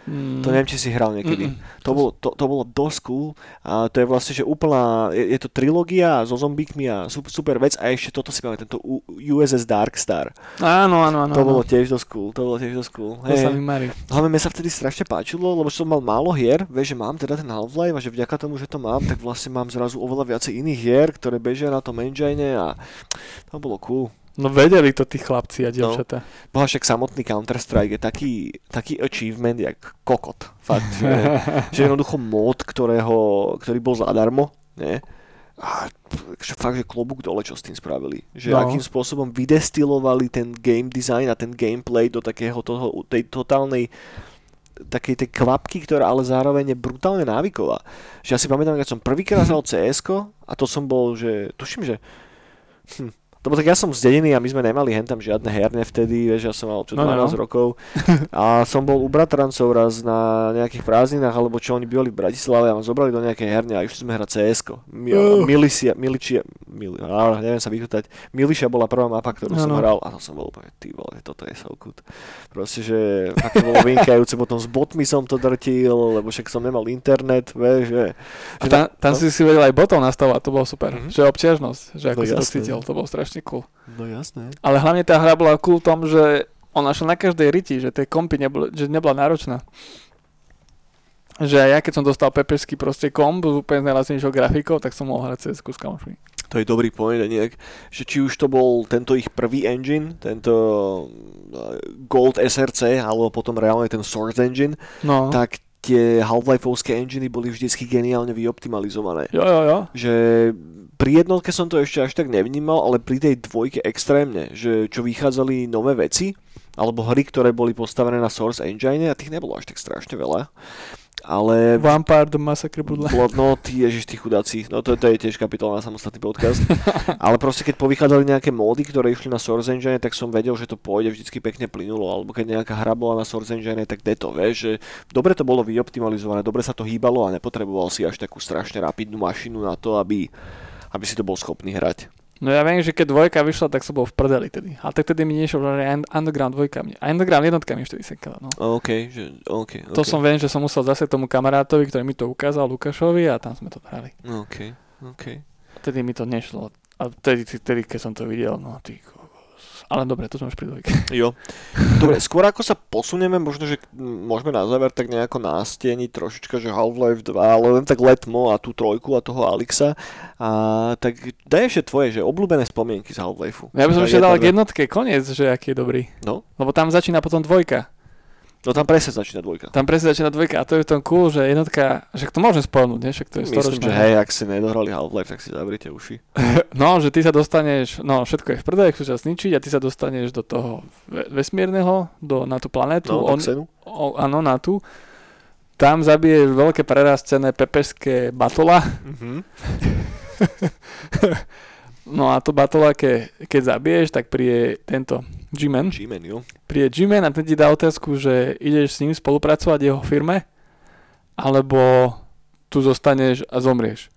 Mm. To neviem, či si hral niekedy. Mm-mm. To, bolo, to, to bolo dosť cool. A to je vlastne, že úplná, je, je to trilógia so zombíkmi a super, super vec a ešte toto si pamätám, tento USS Dark Star. Áno, áno, áno. To bolo tiež dosť cool, to bolo tiež dosť cool. To hey. sa mi marí. Hlavne mne sa vtedy strašne páčilo, lebo som mal málo hier, vieš, že mám teda ten Half-Life a že vďaka tomu, že to mám, tak vlastne mám zrazu oveľa viacej iných hier, ktoré bežia na tom engine a to bolo cool. No vedeli to tí chlapci a dievčatá. No, boha, však samotný Counter-Strike je taký, taký achievement, jak kokot. Fakt, že, že jednoducho mód, ktorého, ktorý bol zadarmo, nie? A že fakt, že klobúk dole, čo s tým spravili. Že no. akým spôsobom vydestilovali ten game design a ten gameplay do takého toho, tej totálnej takej tej kvapky, ktorá ale zároveň je brutálne návyková. Že ja si pamätám, keď som prvýkrát hral cs a to som bol, že tuším, že hm, lebo tak ja som z dediny a my sme nemali hen tam žiadne herne vtedy, vieš, ja som mal čo No, no, 12 no. rokov a som bol u bratrancov raz na nejakých prázdninách, alebo čo oni bývali v Bratislave a ma zobrali do nejakej herne a išli sme hrať. Mi, Uh. Milisia, Miličia, Mil, á, neviem sa vychutať. Miliša bola prvá mapa, ktorú som Áno. hral a to som bol úplne, ty vole, toto je so good. Proste, že fakt to bolo vynikajúce, potom s botmi som to drtil, lebo však som nemal internet, vieš, že... A že tam, na- tam no, si si vedel aj botov nastavovať, to bolo super. Mhm. Že obťažnosť, že ako No si to jasné. cítil, to bolo strašne cool. No jasné. Ale hlavne tá hra bola cool v tom, že ona šla na každej riti, že tie kompy nebol, že nebola náročná. Že aj ja keď som dostal pepersky proste komp s úplne najlacnejšou grafikou, tak som mohol hrať CS s kamošmi. To je dobrý point, nejak, že či už to bol tento ich prvý engine, tento eh, Gold SRC, alebo potom reálne ten Source Engine, No, tak tie Half-Lifeovské enginy boli vždycky geniálne vyoptimalizované. jo, jo, jo. Že pri jednotke som to ešte až tak nevnímal, ale pri tej dvojke extrémne, že čo vychádzali nové veci, alebo hry, ktoré boli postavené na Source Engine, a tých nebolo až tak strašne veľa. Ale Vampire the Massacre Bloodline. Blood, no, ty ježiš, tí chudáci. No to, to je tiež kapitola na samostatný podcast. [LAUGHS] Ale proste keď povychádzali nejaké módy, ktoré išli na Source Engine, tak som vedel, že to pôjde vždycky pekne plynulo. Alebo keď nejaká hra bola na Source Engine, tak de to, vieš, že dobre to bolo vyoptimalizované, dobre sa to hýbalo a nepotreboval si až takú strašne rapidnú mašinu na to, aby, aby si to bol schopný hrať. No ja viem, že keď dvojka vyšla, tak som bol v prdeli tedy. Ale tak tedy mi nešiel že Underground dvojka. Mne. A Underground jednotka mi už tedy sekala. No. OK, že, OK, OK. To som viem, že som musel zase tomu kamarátovi, ktorý mi to ukázal, Lukášovi a tam sme to hrali. OK, OK. Vtedy mi to nešlo. A vtedy, vtedy keď som to videl, no ty kokos. Ale dobre, to sme už pri dvojke. Jo. [LAUGHS] Dobre, skôr ako sa posunieme, možno, že môžeme na záver tak nejako nástieniť trošička, že Half-Life 2, ale len tak letmo a tú trojku a toho Alexa. A tak daj ešte tvoje, že obľúbené spomienky z Half-Lifeu. Ja by som ešte dal k jednotke koniec, že aký je dobrý. No, Lebo tam začína potom dvojka. No tam presne začína dvojka. Tam presne začína dvojka a to je v tom cool, že jednotka, že to môžem spolnúť, nie? Však to je Myslím, že hej, ak ste nedohrali Half-Life, tak si zavrite uši. [LAUGHS] No, že ty sa dostaneš, no všetko je v prdele, chcú sa zničiť a ty sa dostaneš do toho ve- vesmírneho, do, na tú planetu, No, on, o, áno, na tú. Tam zabiješ veľké prerastené pepeské batola. Mhm. [LAUGHS] No a to batola, ke, keď zabiješ, tak príde tento G-Man. G-Man, jo. Príde G-Man a ten ti dá otázku, že ideš s ním spolupracovať jeho firme, alebo tu zostaneš a zomrieš.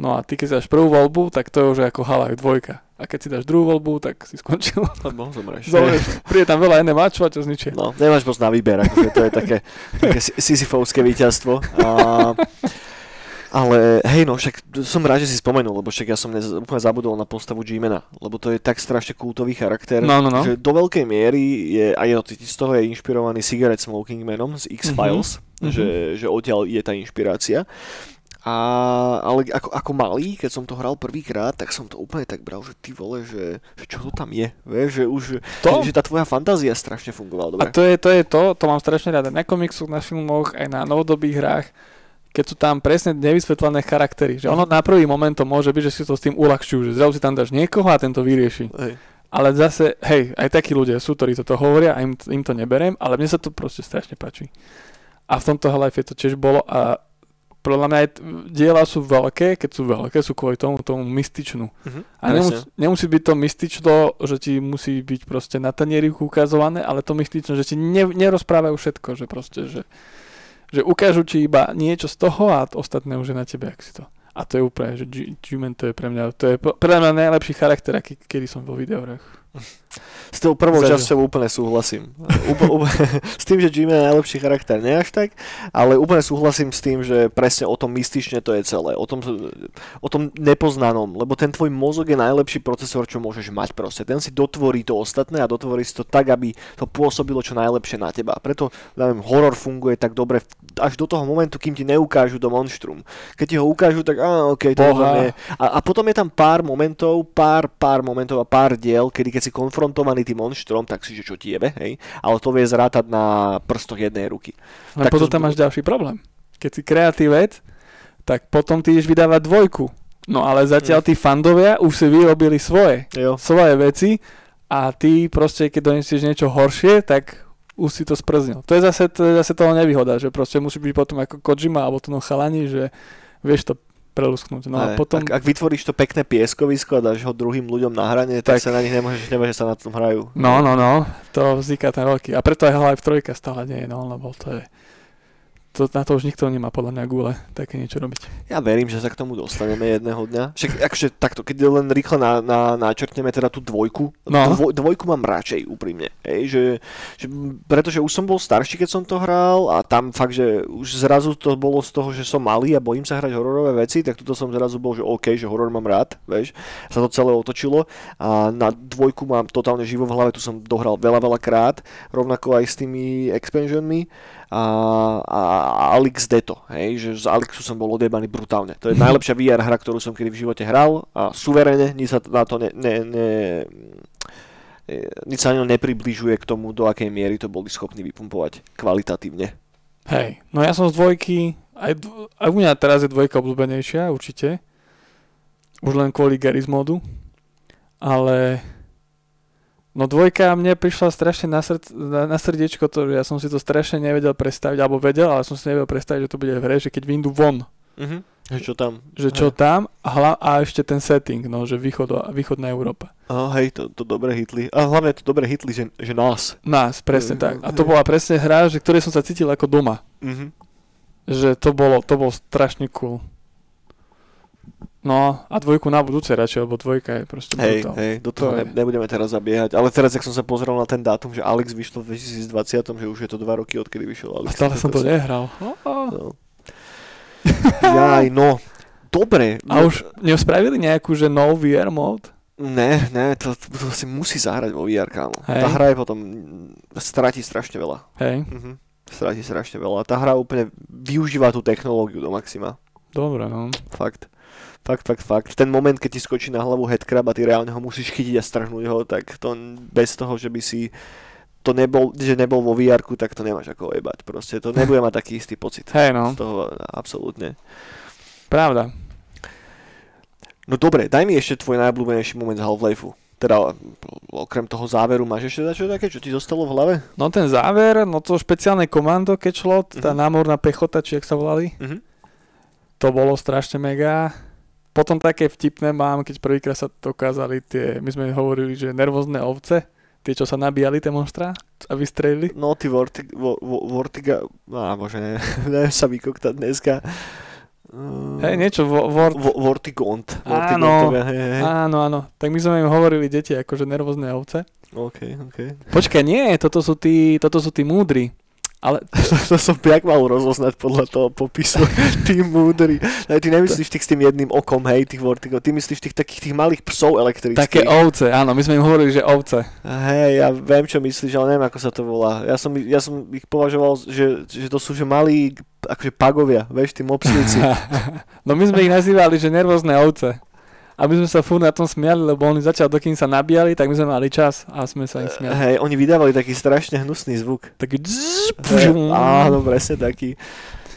No a ty keď si dáš prvú voľbu, tak to je už ako Half dvojka. A keď si dáš druhú voľbu, tak si skončil. Lebo zomreš. Zomrieš. Príde tam veľa NMAčov a ťa zničia. No, nemáš moc na výber, akože to je také, také si- sisyfovské víťazstvo. A, ale hej, no však som rád, že si spomenul, lebo však ja som nez, úplne zabudol na postavu G-Mana, lebo to je tak strašne kultový charakter, No, no, no. že do veľkej miery je, a je, z toho je inšpirovaný Cigarette Smoking Manom z X-Files, Mhm. že, že odtiaľ je tá inšpirácia. A, ale ako, ako malý, keď som to hral prvýkrát, tak som to úplne tak bral, že ty vole, že, že čo to tam je, vieš, že už, To? Že, že tá tvoja fantázia strašne fungovala A dobre. to je, to je to, to mám strašne rád aj na komiksoch, na filmoch, aj na novodobých hrách, keď sú tam presne nevysvetlené charaktery. Že ono na prvý moment to môže byť, že si to s tým uľahčujú, že zrazu si tam dáš niekoho a ten to vyrieši. Hej. Ale zase, hej, aj takí ľudia sú, ktorí toto hovoria a im, im to neberiem, ale mne sa to proste strašne páči. A v tomto Half-Life to tiež bolo a podľa mňa aj t- diela sú veľké, keď sú veľké, sú kvôli tomu, tomu mystičnú. Mhm, A nemusí, nemusí byť to mystično, že ti musí byť proste na tanieriku ukazované, ale to mystično, že ti ne, nerozprávajú všetko, že proste, že, že ukážu ti iba niečo z toho a ostatné už je na tebe, ak si to. A to je úplne, že G-Man to je pre mňa, to je pre mňa najlepší charakter, aký, kedy som vo videohrách. [LAUGHS] S tou prvou časťou úplne súhlasím. Úpl, [LAUGHS] úplne, s tým, že Jimmy je najlepší charakter, nie až tak, ale úplne súhlasím s tým, že presne o tom mystične to je celé, o tom, o tom nepoznanom, lebo ten tvoj mozog je najlepší procesor, čo môžeš mať proste. Ten si dotvorí to ostatné a dotvorí si to tak, aby to pôsobilo čo najlepšie na teba. Preto, neviem, horor funguje tak dobre až do toho momentu, kým ti neukážu do monštrum. Keď ti ho ukážu, tak á, ok, to nie. A, a potom je tam pár momentov, pár, pár momentov a pár diel, kedy keď si konfrontovaný tým monštrom, tak si, že čo ti jebe, hej? Ale to vie zrátať na prstoch jednej ruky. A Tak to potom tam máš ďalší problém. Keď si kreatívec, tak potom ty ideš vydávať dvojku. No ale zatiaľ tí fandovia už si vyrobili svoje. Jo. svoje veci a ty proste, keď donesieš niečo horšie, tak už si to sprznil. To je zase, to je zase toho nevýhoda, že proste musí byť potom ako Kojima alebo to chalani, že vieš to prelusknúť. No a potom, ak, ak vytvoríš to pekné pieskovisko a dáš ho druhým ľuďom na hranie, tak, Tak. sa na nich nemôžeš nebať, že sa na tom hrajú. no, no, no, to vzniká ten veľký. A preto aj Half-Life 3 stále nie je, no, lebo to je, to, na to už nikto nemá podľa mňa gule také niečo robiť. Ja verím, že sa k tomu dostaneme jedného dňa. Však akože takto, keď len rýchlo na, na, načrtneme teda tú dvojku. No. Dvoj, dvojku mám radšej úprimne. Hej, že, že, pretože už som bol starší, keď som to hral a tam fakt, že už zrazu to bolo z toho, že som malý a bojím sa hrať hororové veci, tak tuto som zrazu bol, že OK, že horor mám rád, vieš. Sa to celé otočilo a na dvojku mám totálne živo v hlave, tu som dohral veľa, veľa krát, rovnako aj s tými expansionmi a, a, Alex Deto, hej, že z Alexu som bol odebaný brutálne. To je najlepšia VR hra, ktorú som kedy v živote hral a suverene, nič sa na to ne, ne, ne, e, nič sa ani nepribližuje k tomu, do akej miery to boli schopní vypumpovať kvalitatívne. Hej, no ja som z dvojky, aj, aj u mňa teraz je dvojka obľúbenejšia, určite. Už len kvôli Garry's modu. Ale no dvojka mne prišla strašne na, srd- na, srdiečko to, že ja som si to strašne nevedel predstaviť, alebo vedel, ale som si nevedel predstaviť, že to bude v hre, že keď vyjdu von, Mhm. Že čo tam? že čo tam a, hla- a ešte ten setting, no, že východ, východná Európa. Oh, hej, to, to dobre hitli. A hlavne to dobre hitli, že, že nás. Nás, presne tak. A to bola presne hra, že ktorej som sa cítil ako doma. Mhm. že to bolo, to bol strašne cool. No a dvojku na budúce radšej, lebo dvojka je proste Hej, brutál. hej, do toho To ne, nebudeme teraz zabiehať. Ale teraz, ak som sa pozrel na ten dátum, že Alex vyšlo v 2020, že už je to 2 roky, odkedy vyšiel A Alex. stále som to nehral. No. Jaj, no. Dobre. A no, už nespravili nejakú, že no VR mod? Ne, ne, to, to si musí zahrať vo VR, kámo. Hej. Tá hra je potom, stratí strašne veľa. Hej, Mhm. Stratí strašne veľa. Tá hra úplne využíva tú technológiu do maxima. dobre no. Fakt. Fakt, fakt, fakt. Ten moment, keď ti skočí na hlavu headcrab a ty reálne ho musíš chytiť a strhnúť ho, tak to bez toho, že by si to nebol, že nebol vo vr tak to nemáš ako ojebať. Proste to nebude mať taký istý pocit. Hej no, Z toho absolútne. pravda. No dobre, daj mi ešte tvoj najobľúbenejší moment z Half-Lifeu. Teda okrem toho záveru máš ešte dačo také, čo ti zostalo v hlave? No ten záver, no to špeciálne komando, keď šlo, tá Mhm. námorná pechota, či jak sa volali, Mhm. To bolo strašne mega. Potom také vtipné mám, keď prvýkrát sa dokázali tie, my sme hovorili, že nervózne ovce, tie, čo sa nabíjali, tie monštra a vystrelili. No ty Vortig, vo, vo, Vortiga, á bože, ne, [LAUGHS] neviem sa vykoktať dneska. Uh, Hej, niečo, vo, Vo, Vortigont. Áno. Hej, hej. Áno, áno. Tak my sme im hovorili deti akože nervózne ovce. OK, OK. Počkaj, nie, toto sú tí, toto sú tí múdri. Ale [LAUGHS] to som jak mal rozoznať podľa toho popisu. Tí múdri. Ne, ty nemyslíš tých s tým jedným okom, hej, tých Vortigov. Ty myslíš tých takých tých malých psov elektrických. také ovce, áno, my sme im hovorili, že ovce. Hej, ja viem, čo myslíš, ale neviem, ako sa to volá. Ja som, ja som ich považoval, že, že to sú že malí, akože pagovia, vieš, tí mopslíci. [LAUGHS] no my sme ich nazývali, že nervózne ovce. A my sme sa furt na tom smiali, lebo oni začal, dokým sa nabíjali, tak my sme mali čas a sme sa im smiali. Hej, oni vydávali taký strašne hnusný zvuk. Taký dzz, Hej, pžum. áno, presne taký.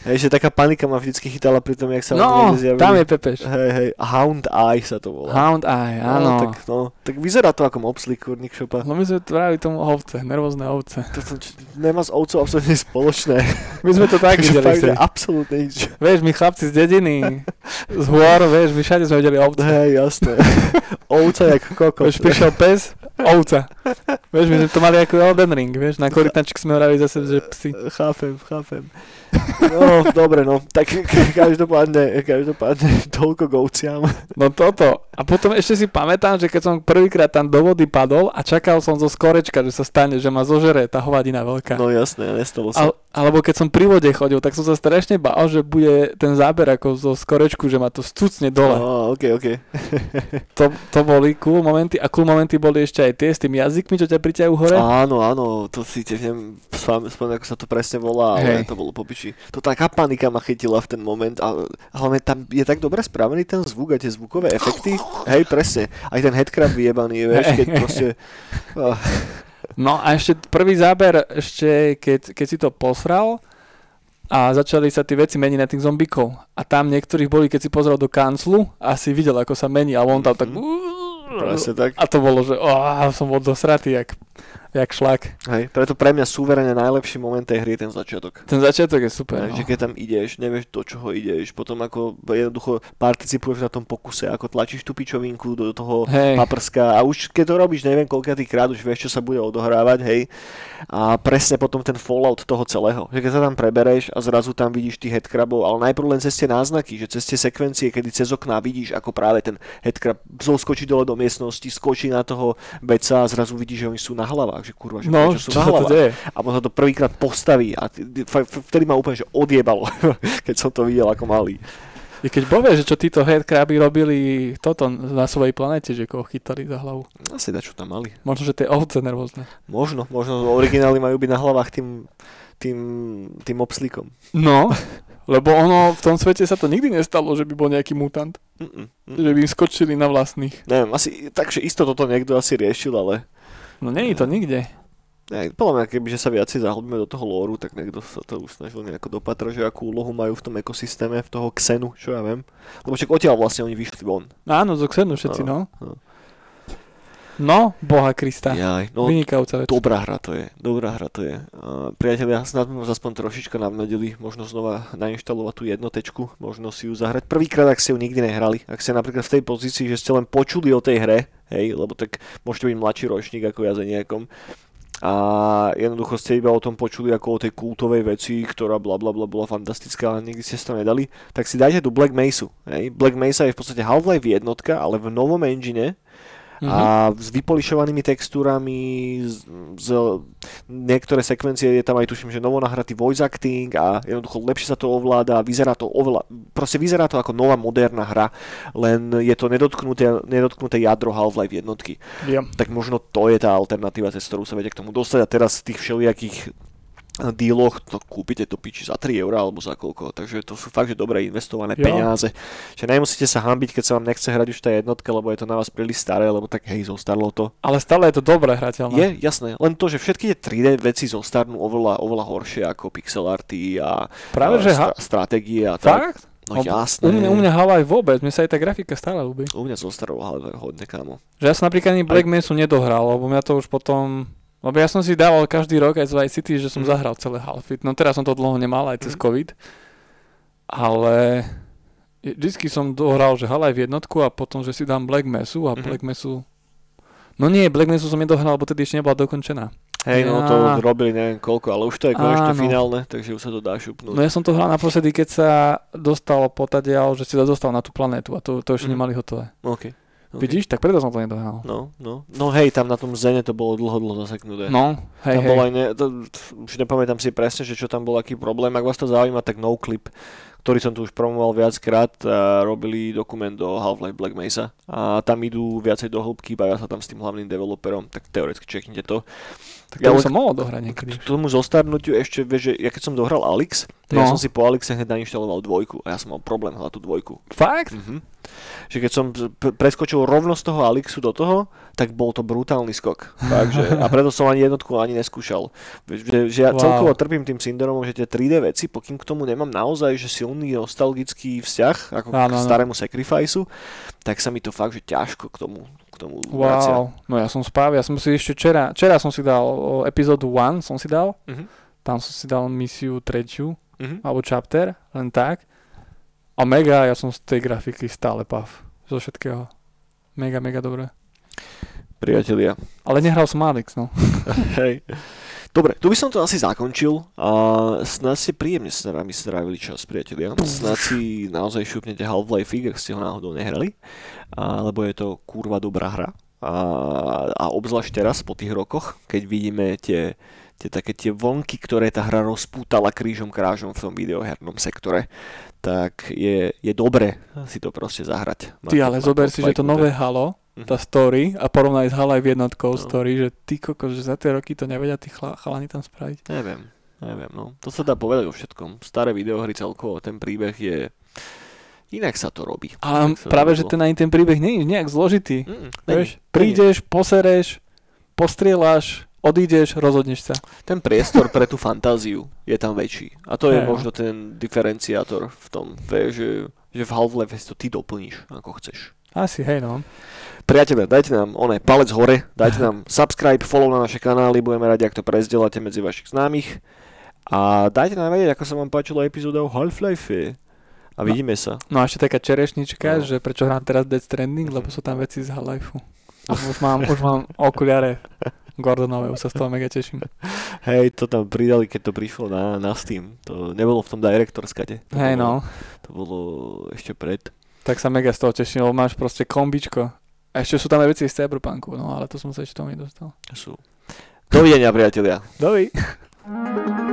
Hej, že taká panika ma vždycky chytala pri tom, jak sa No, niekde zjavili. tam je Pepeš. Hej, hej, Hound Eye sa to volá. Hound Eye, No, áno. tak, no, tak vyzerá to ako mopslík, kurník šopa. No my sme tvrali tomu ovce, nervózne ovce. To, č- nemá s ovcov absolútne spoločné. [LAUGHS] My sme to tak [LAUGHS] videli. fakt, absolútne nič. Vieš, my chlapci z dediny, z hôr, vieš, my všade sme videli ovce. Hej, jasné. [LAUGHS] Ovca jak kokot. Vieš, prišiel pes, ovca. Vieš, my sme to mali ako Elden Ring, vieš, na korytnačke sme hrali zase, že psi. Chápem, chápem. No, dobre, no. Tak [LAUGHS] každopádne, každopádne toľko k ovciam. No toto. A potom ešte si pamätám, že keď som prvýkrát tam do vody padol a čakal som zo skorečka, že sa stane, že ma zožere tá hovadina veľká. No jasné, nestalo sa. Al, alebo keď som pri vode chodil, tak som sa strašne bál, že bude ten záber ako zo skorečku, že ma to stucne dole. No, ok, ok. [LAUGHS] To, to boli cool momenty a cool momenty boli ešte aj tie s tým jazykmi, čo ťa priťajú hore. Áno, áno, to si tiež neviem spomínať, ako sa to presne volá, ale Hej. to bolo popiči. To taká panika ma chytila v ten moment a hlavne tam je tak dobre spravený ten zvuk a tie zvukové efekty. [LAUGHS] Hej, presne. Aj ten headcrab vyjebaný, vieš, keď proste... [LAUGHS] No a ešte prvý záber, ešte keď, keď si to posral a začali sa tie veci meniť na tých zombikov. A tam niektorých boli, keď si pozrel do kanclu a si videl, ako sa mení a on tam tak... presne tak. A to bolo, že oh, som bol dosratý, jak Jak šlak. Hej, preto pre mňa súverene najlepší moment tej hry je ten začiatok. Ten začiatok je super. Hej, No. keď tam ideš, nevieš do čoho ideš, potom ako jednoducho participuješ na tom pokuse, ako tlačíš tú pičovinku do toho Hej. paprska a už keď to robíš neviem koľkatý krát, už vieš, čo sa bude odohrávať, hej. A presne potom ten fallout toho celého, že keď sa tam prebereš a zrazu tam vidíš tých headcrabov, ale najprv len cez tie náznaky, že cez tie sekvencie, kedy cez okná vidíš, ako práve ten headcrab zoskočí dole do miestnosti, skočí na toho beca a zrazu vidíš, že oni sú na hlavách, že kurva, že No, čo na sa to deje? a potom sa to prvýkrát postaví a vtedy ma úplne že odjebalo, [LAUGHS] keď som to videl ako malý. I keď povie, že čo títo headcraby robili toto na svojej planete, že koho chytali za hlavu. Asi da, čo tam mali. Možno, že tie ovce nervózne. Možno, možno originály majú byť na hlavách tým, tým, tým obslíkom. No, lebo ono v tom svete sa to nikdy nestalo, že by bol nejaký mutant. Mm-mm, mm. Že by im skočili na vlastných. Neviem, asi, takže isto toto niekto asi riešil, ale No nie je to nikde. ne, podľa mňa, kebyže sa viacej zahlbíme do toho lóru, tak niekto sa to už snažil nejako dopatrať, že akú úlohu majú v tom ekosystéme, v toho ksenu, čo ja viem. Lebo však odtiaľ vlastne oni vyšli von. Áno, zo Xenu všetci, no. no. No, boha Krista. Jaj, no Vynikajúca vec. Dobrá hra to je, dobrá hra to je. Uh, priatelia, snad sme vás aspoň trošička navnadili, možno znova nainštalovať tú jednotečku, možno si ju zahrať. Prvýkrát, ak ste ju nikdy nehrali, ak ste napríklad v tej pozícii, že ste len počuli o tej hre, hej, lebo tak môžete byť mladší ročník ako ja za nejakom, a jednoducho ste iba o tom počuli ako o tej kultovej veci, ktorá bla bla bla bola fantastická, ale nikdy ste to nedali, tak si dajte tu Black Mesa. Hej. Black Mesa je v podstate Half-Life jednotka, ale v novom engine, Mhm. a s vypolišovanými textúrami, z, z, niektoré sekvencie je tam aj tuším, že novo nahratý voice acting a jednoducho lepšie sa to ovláda, vyzerá to oveľa, proste vyzerá to ako nová moderná hra, len je to nedotknuté, nedotknuté jadro Half-Life jednotky. Viem. Tak možno to je tá alternatíva, cez ktorú sa viete k tomu dostať a teraz tých všelijakých díloch to kúpite to piči za 3 eurá alebo za koľko, takže to sú fakt, že dobre investované Jo. peniaze. Že nemusíte sa hambiť, keď sa vám nechce hrať už tá jednotka, lebo je to na vás príliš staré, lebo tak hej, zostarlo to. Ale stále je to dobré hrateľné. Je, jasné, len to, že všetky tie 3D veci zostarnú oveľa, oveľa horšie ako pixel arty a, Práve, a že ha- stra- stratégie a tak. Fakt? No jasné. U mňa, u mňa Half vôbec, mne sa aj tá grafika stále ľúbi. U mňa zostarlo ale hodne kámo. Že ja som napríklad ani Black Mesu nedohral, lebo mňa to už potom... Lebo ja som si dával každý rok aj z Vice City, že som Mhm. zahral celé Half-It. No teraz som to dlho nemal aj cez Mhm. COVID. Ale vždycky som dohral, že Half-Life jednotku a potom, že si dám Black Mesu a Mhm. Black Mesu... No nie, Black Mesu som nedohral, lebo tedy ešte nebola dokončená. Hej, no Ja. to robili neviem koľko, ale už to je konečne Áno. finálne, takže už sa to dá šupnúť. No ja som to hral naposledy, keď sa dostal potadiaľ, že si sa dostal na tú planétu a to, to ešte Mhm. nemali hotové. OK. OK. Vidíš, tak preto som to nedohral. No, no. No hej, tam na tom Zene to bolo dlho, dlho zaseknuté. No, hej, tam hej. bol aj ne, to, už nepamätám si presne, že čo tam bol aký problém. Ak vás to zaujíma, tak Noclip, ktorý som tu už promoval viackrát, a robili dokument do Half-Life Black Mesa a tam idú viacej do hĺbky, bavia sa tam s tým hlavným developerom, tak teoreticky čeknite to. Tak Ja to som mohol dohrať niekedy. K tomu zostarnutiu ešte, vieš, že ja keď som dohral Alex, tak ja No. som si po Alexe hneď nainštaloval dvojku a ja som mal problém hľadať tú dvojku. Fakt? Mhm. Že keď som preskočil rovno z toho Alixu do toho, tak bol to brutálny skok. [LAUGHS] Takže, a preto som ani jednotku ani neskúšal. Že, že ja Wow. celkovo trpím tým syndromom, že tie 3D veci, pokým k tomu nemám naozaj že silný nostalgický vzťah, ako Áno, k starému Sacrificeu, tak sa mi to fakt, že ťažko k tomu, k tomu vracia. Wow, no ja som spáv, ja som si ešte včera, včera som si dal epizódu 1, som si dal, Mhm. tam som si dal misiu tretiu, Mhm. alebo chapter, len tak. A mega, ja som z tej grafiky stále pav, zo všetkého. Mega, mega dobré. Priatelia, Ale nehral som Alex, no. [LAUGHS] Hej. Dobre, tu by som to asi zakončil a snad ste príjemne s nami strávili čas, priatelia. Snad si naozaj šupnete Half-Life, ak ste ho náhodou nehrali, a, lebo je to kurva dobrá hra. A, a obzvlášť teraz, po tých rokoch, keď vidíme tie, tie také tie vlnky, ktoré tá hra rozpútala krížom krážom v tom videohernom sektore, tak je, je dobre si to proste zahrať. Ty ale zober si, že to nové Halo. Tá story, a porovnaj s Halo aj jednotkou No. story, že ty kokos, že za tie roky to nevedia tí chla, chalani tam spraviť. Neviem, neviem, no. To sa dá povedať o všetkom. Staré videohry celkovo, ten príbeh je... Inak sa to robí. Sa práve, že ten ani ten príbeh nie je nejak zložitý. Mm, Vieš, prídeš, posereš, postrieľaš, odídeš, rozhodneš sa. Ten priestor pre tú fantáziu je tam väčší. A to je Hej, no. možno ten diferenciátor v tom, vieš, že, že v Half-Life to ty doplníš, ako chceš. Asi, hej no. Priatelia, dajte nám oné palec hore, dajte nám [LAUGHS] subscribe, follow na naše kanály, budeme radi, ak to prezdielate medzi vašich známych. A dajte nám vedieť, ako sa vám páčila epizóda o Half-Life. A No. vidíme sa. No a ešte taká čerešnička, No. že prečo hrám teraz Death Stranding, lebo sú tam veci z Half-Life. Už mám, už mám okuliare Gordonové, už sa z toho mega teším. [LAUGHS] Hej, to tam pridali, keď to prišlo na, na Steam. To nebolo v tom Director. To Hej bolo, no, To bolo ešte pred. tak sa mega z toho teším, lebo máš proste kombičko. A ešte sú tam aj veci z Cyberpunku, no ale to som sa ešte tomu nedostal. Sú. Dovidenia, priatelia. Dovi. [LAUGHS]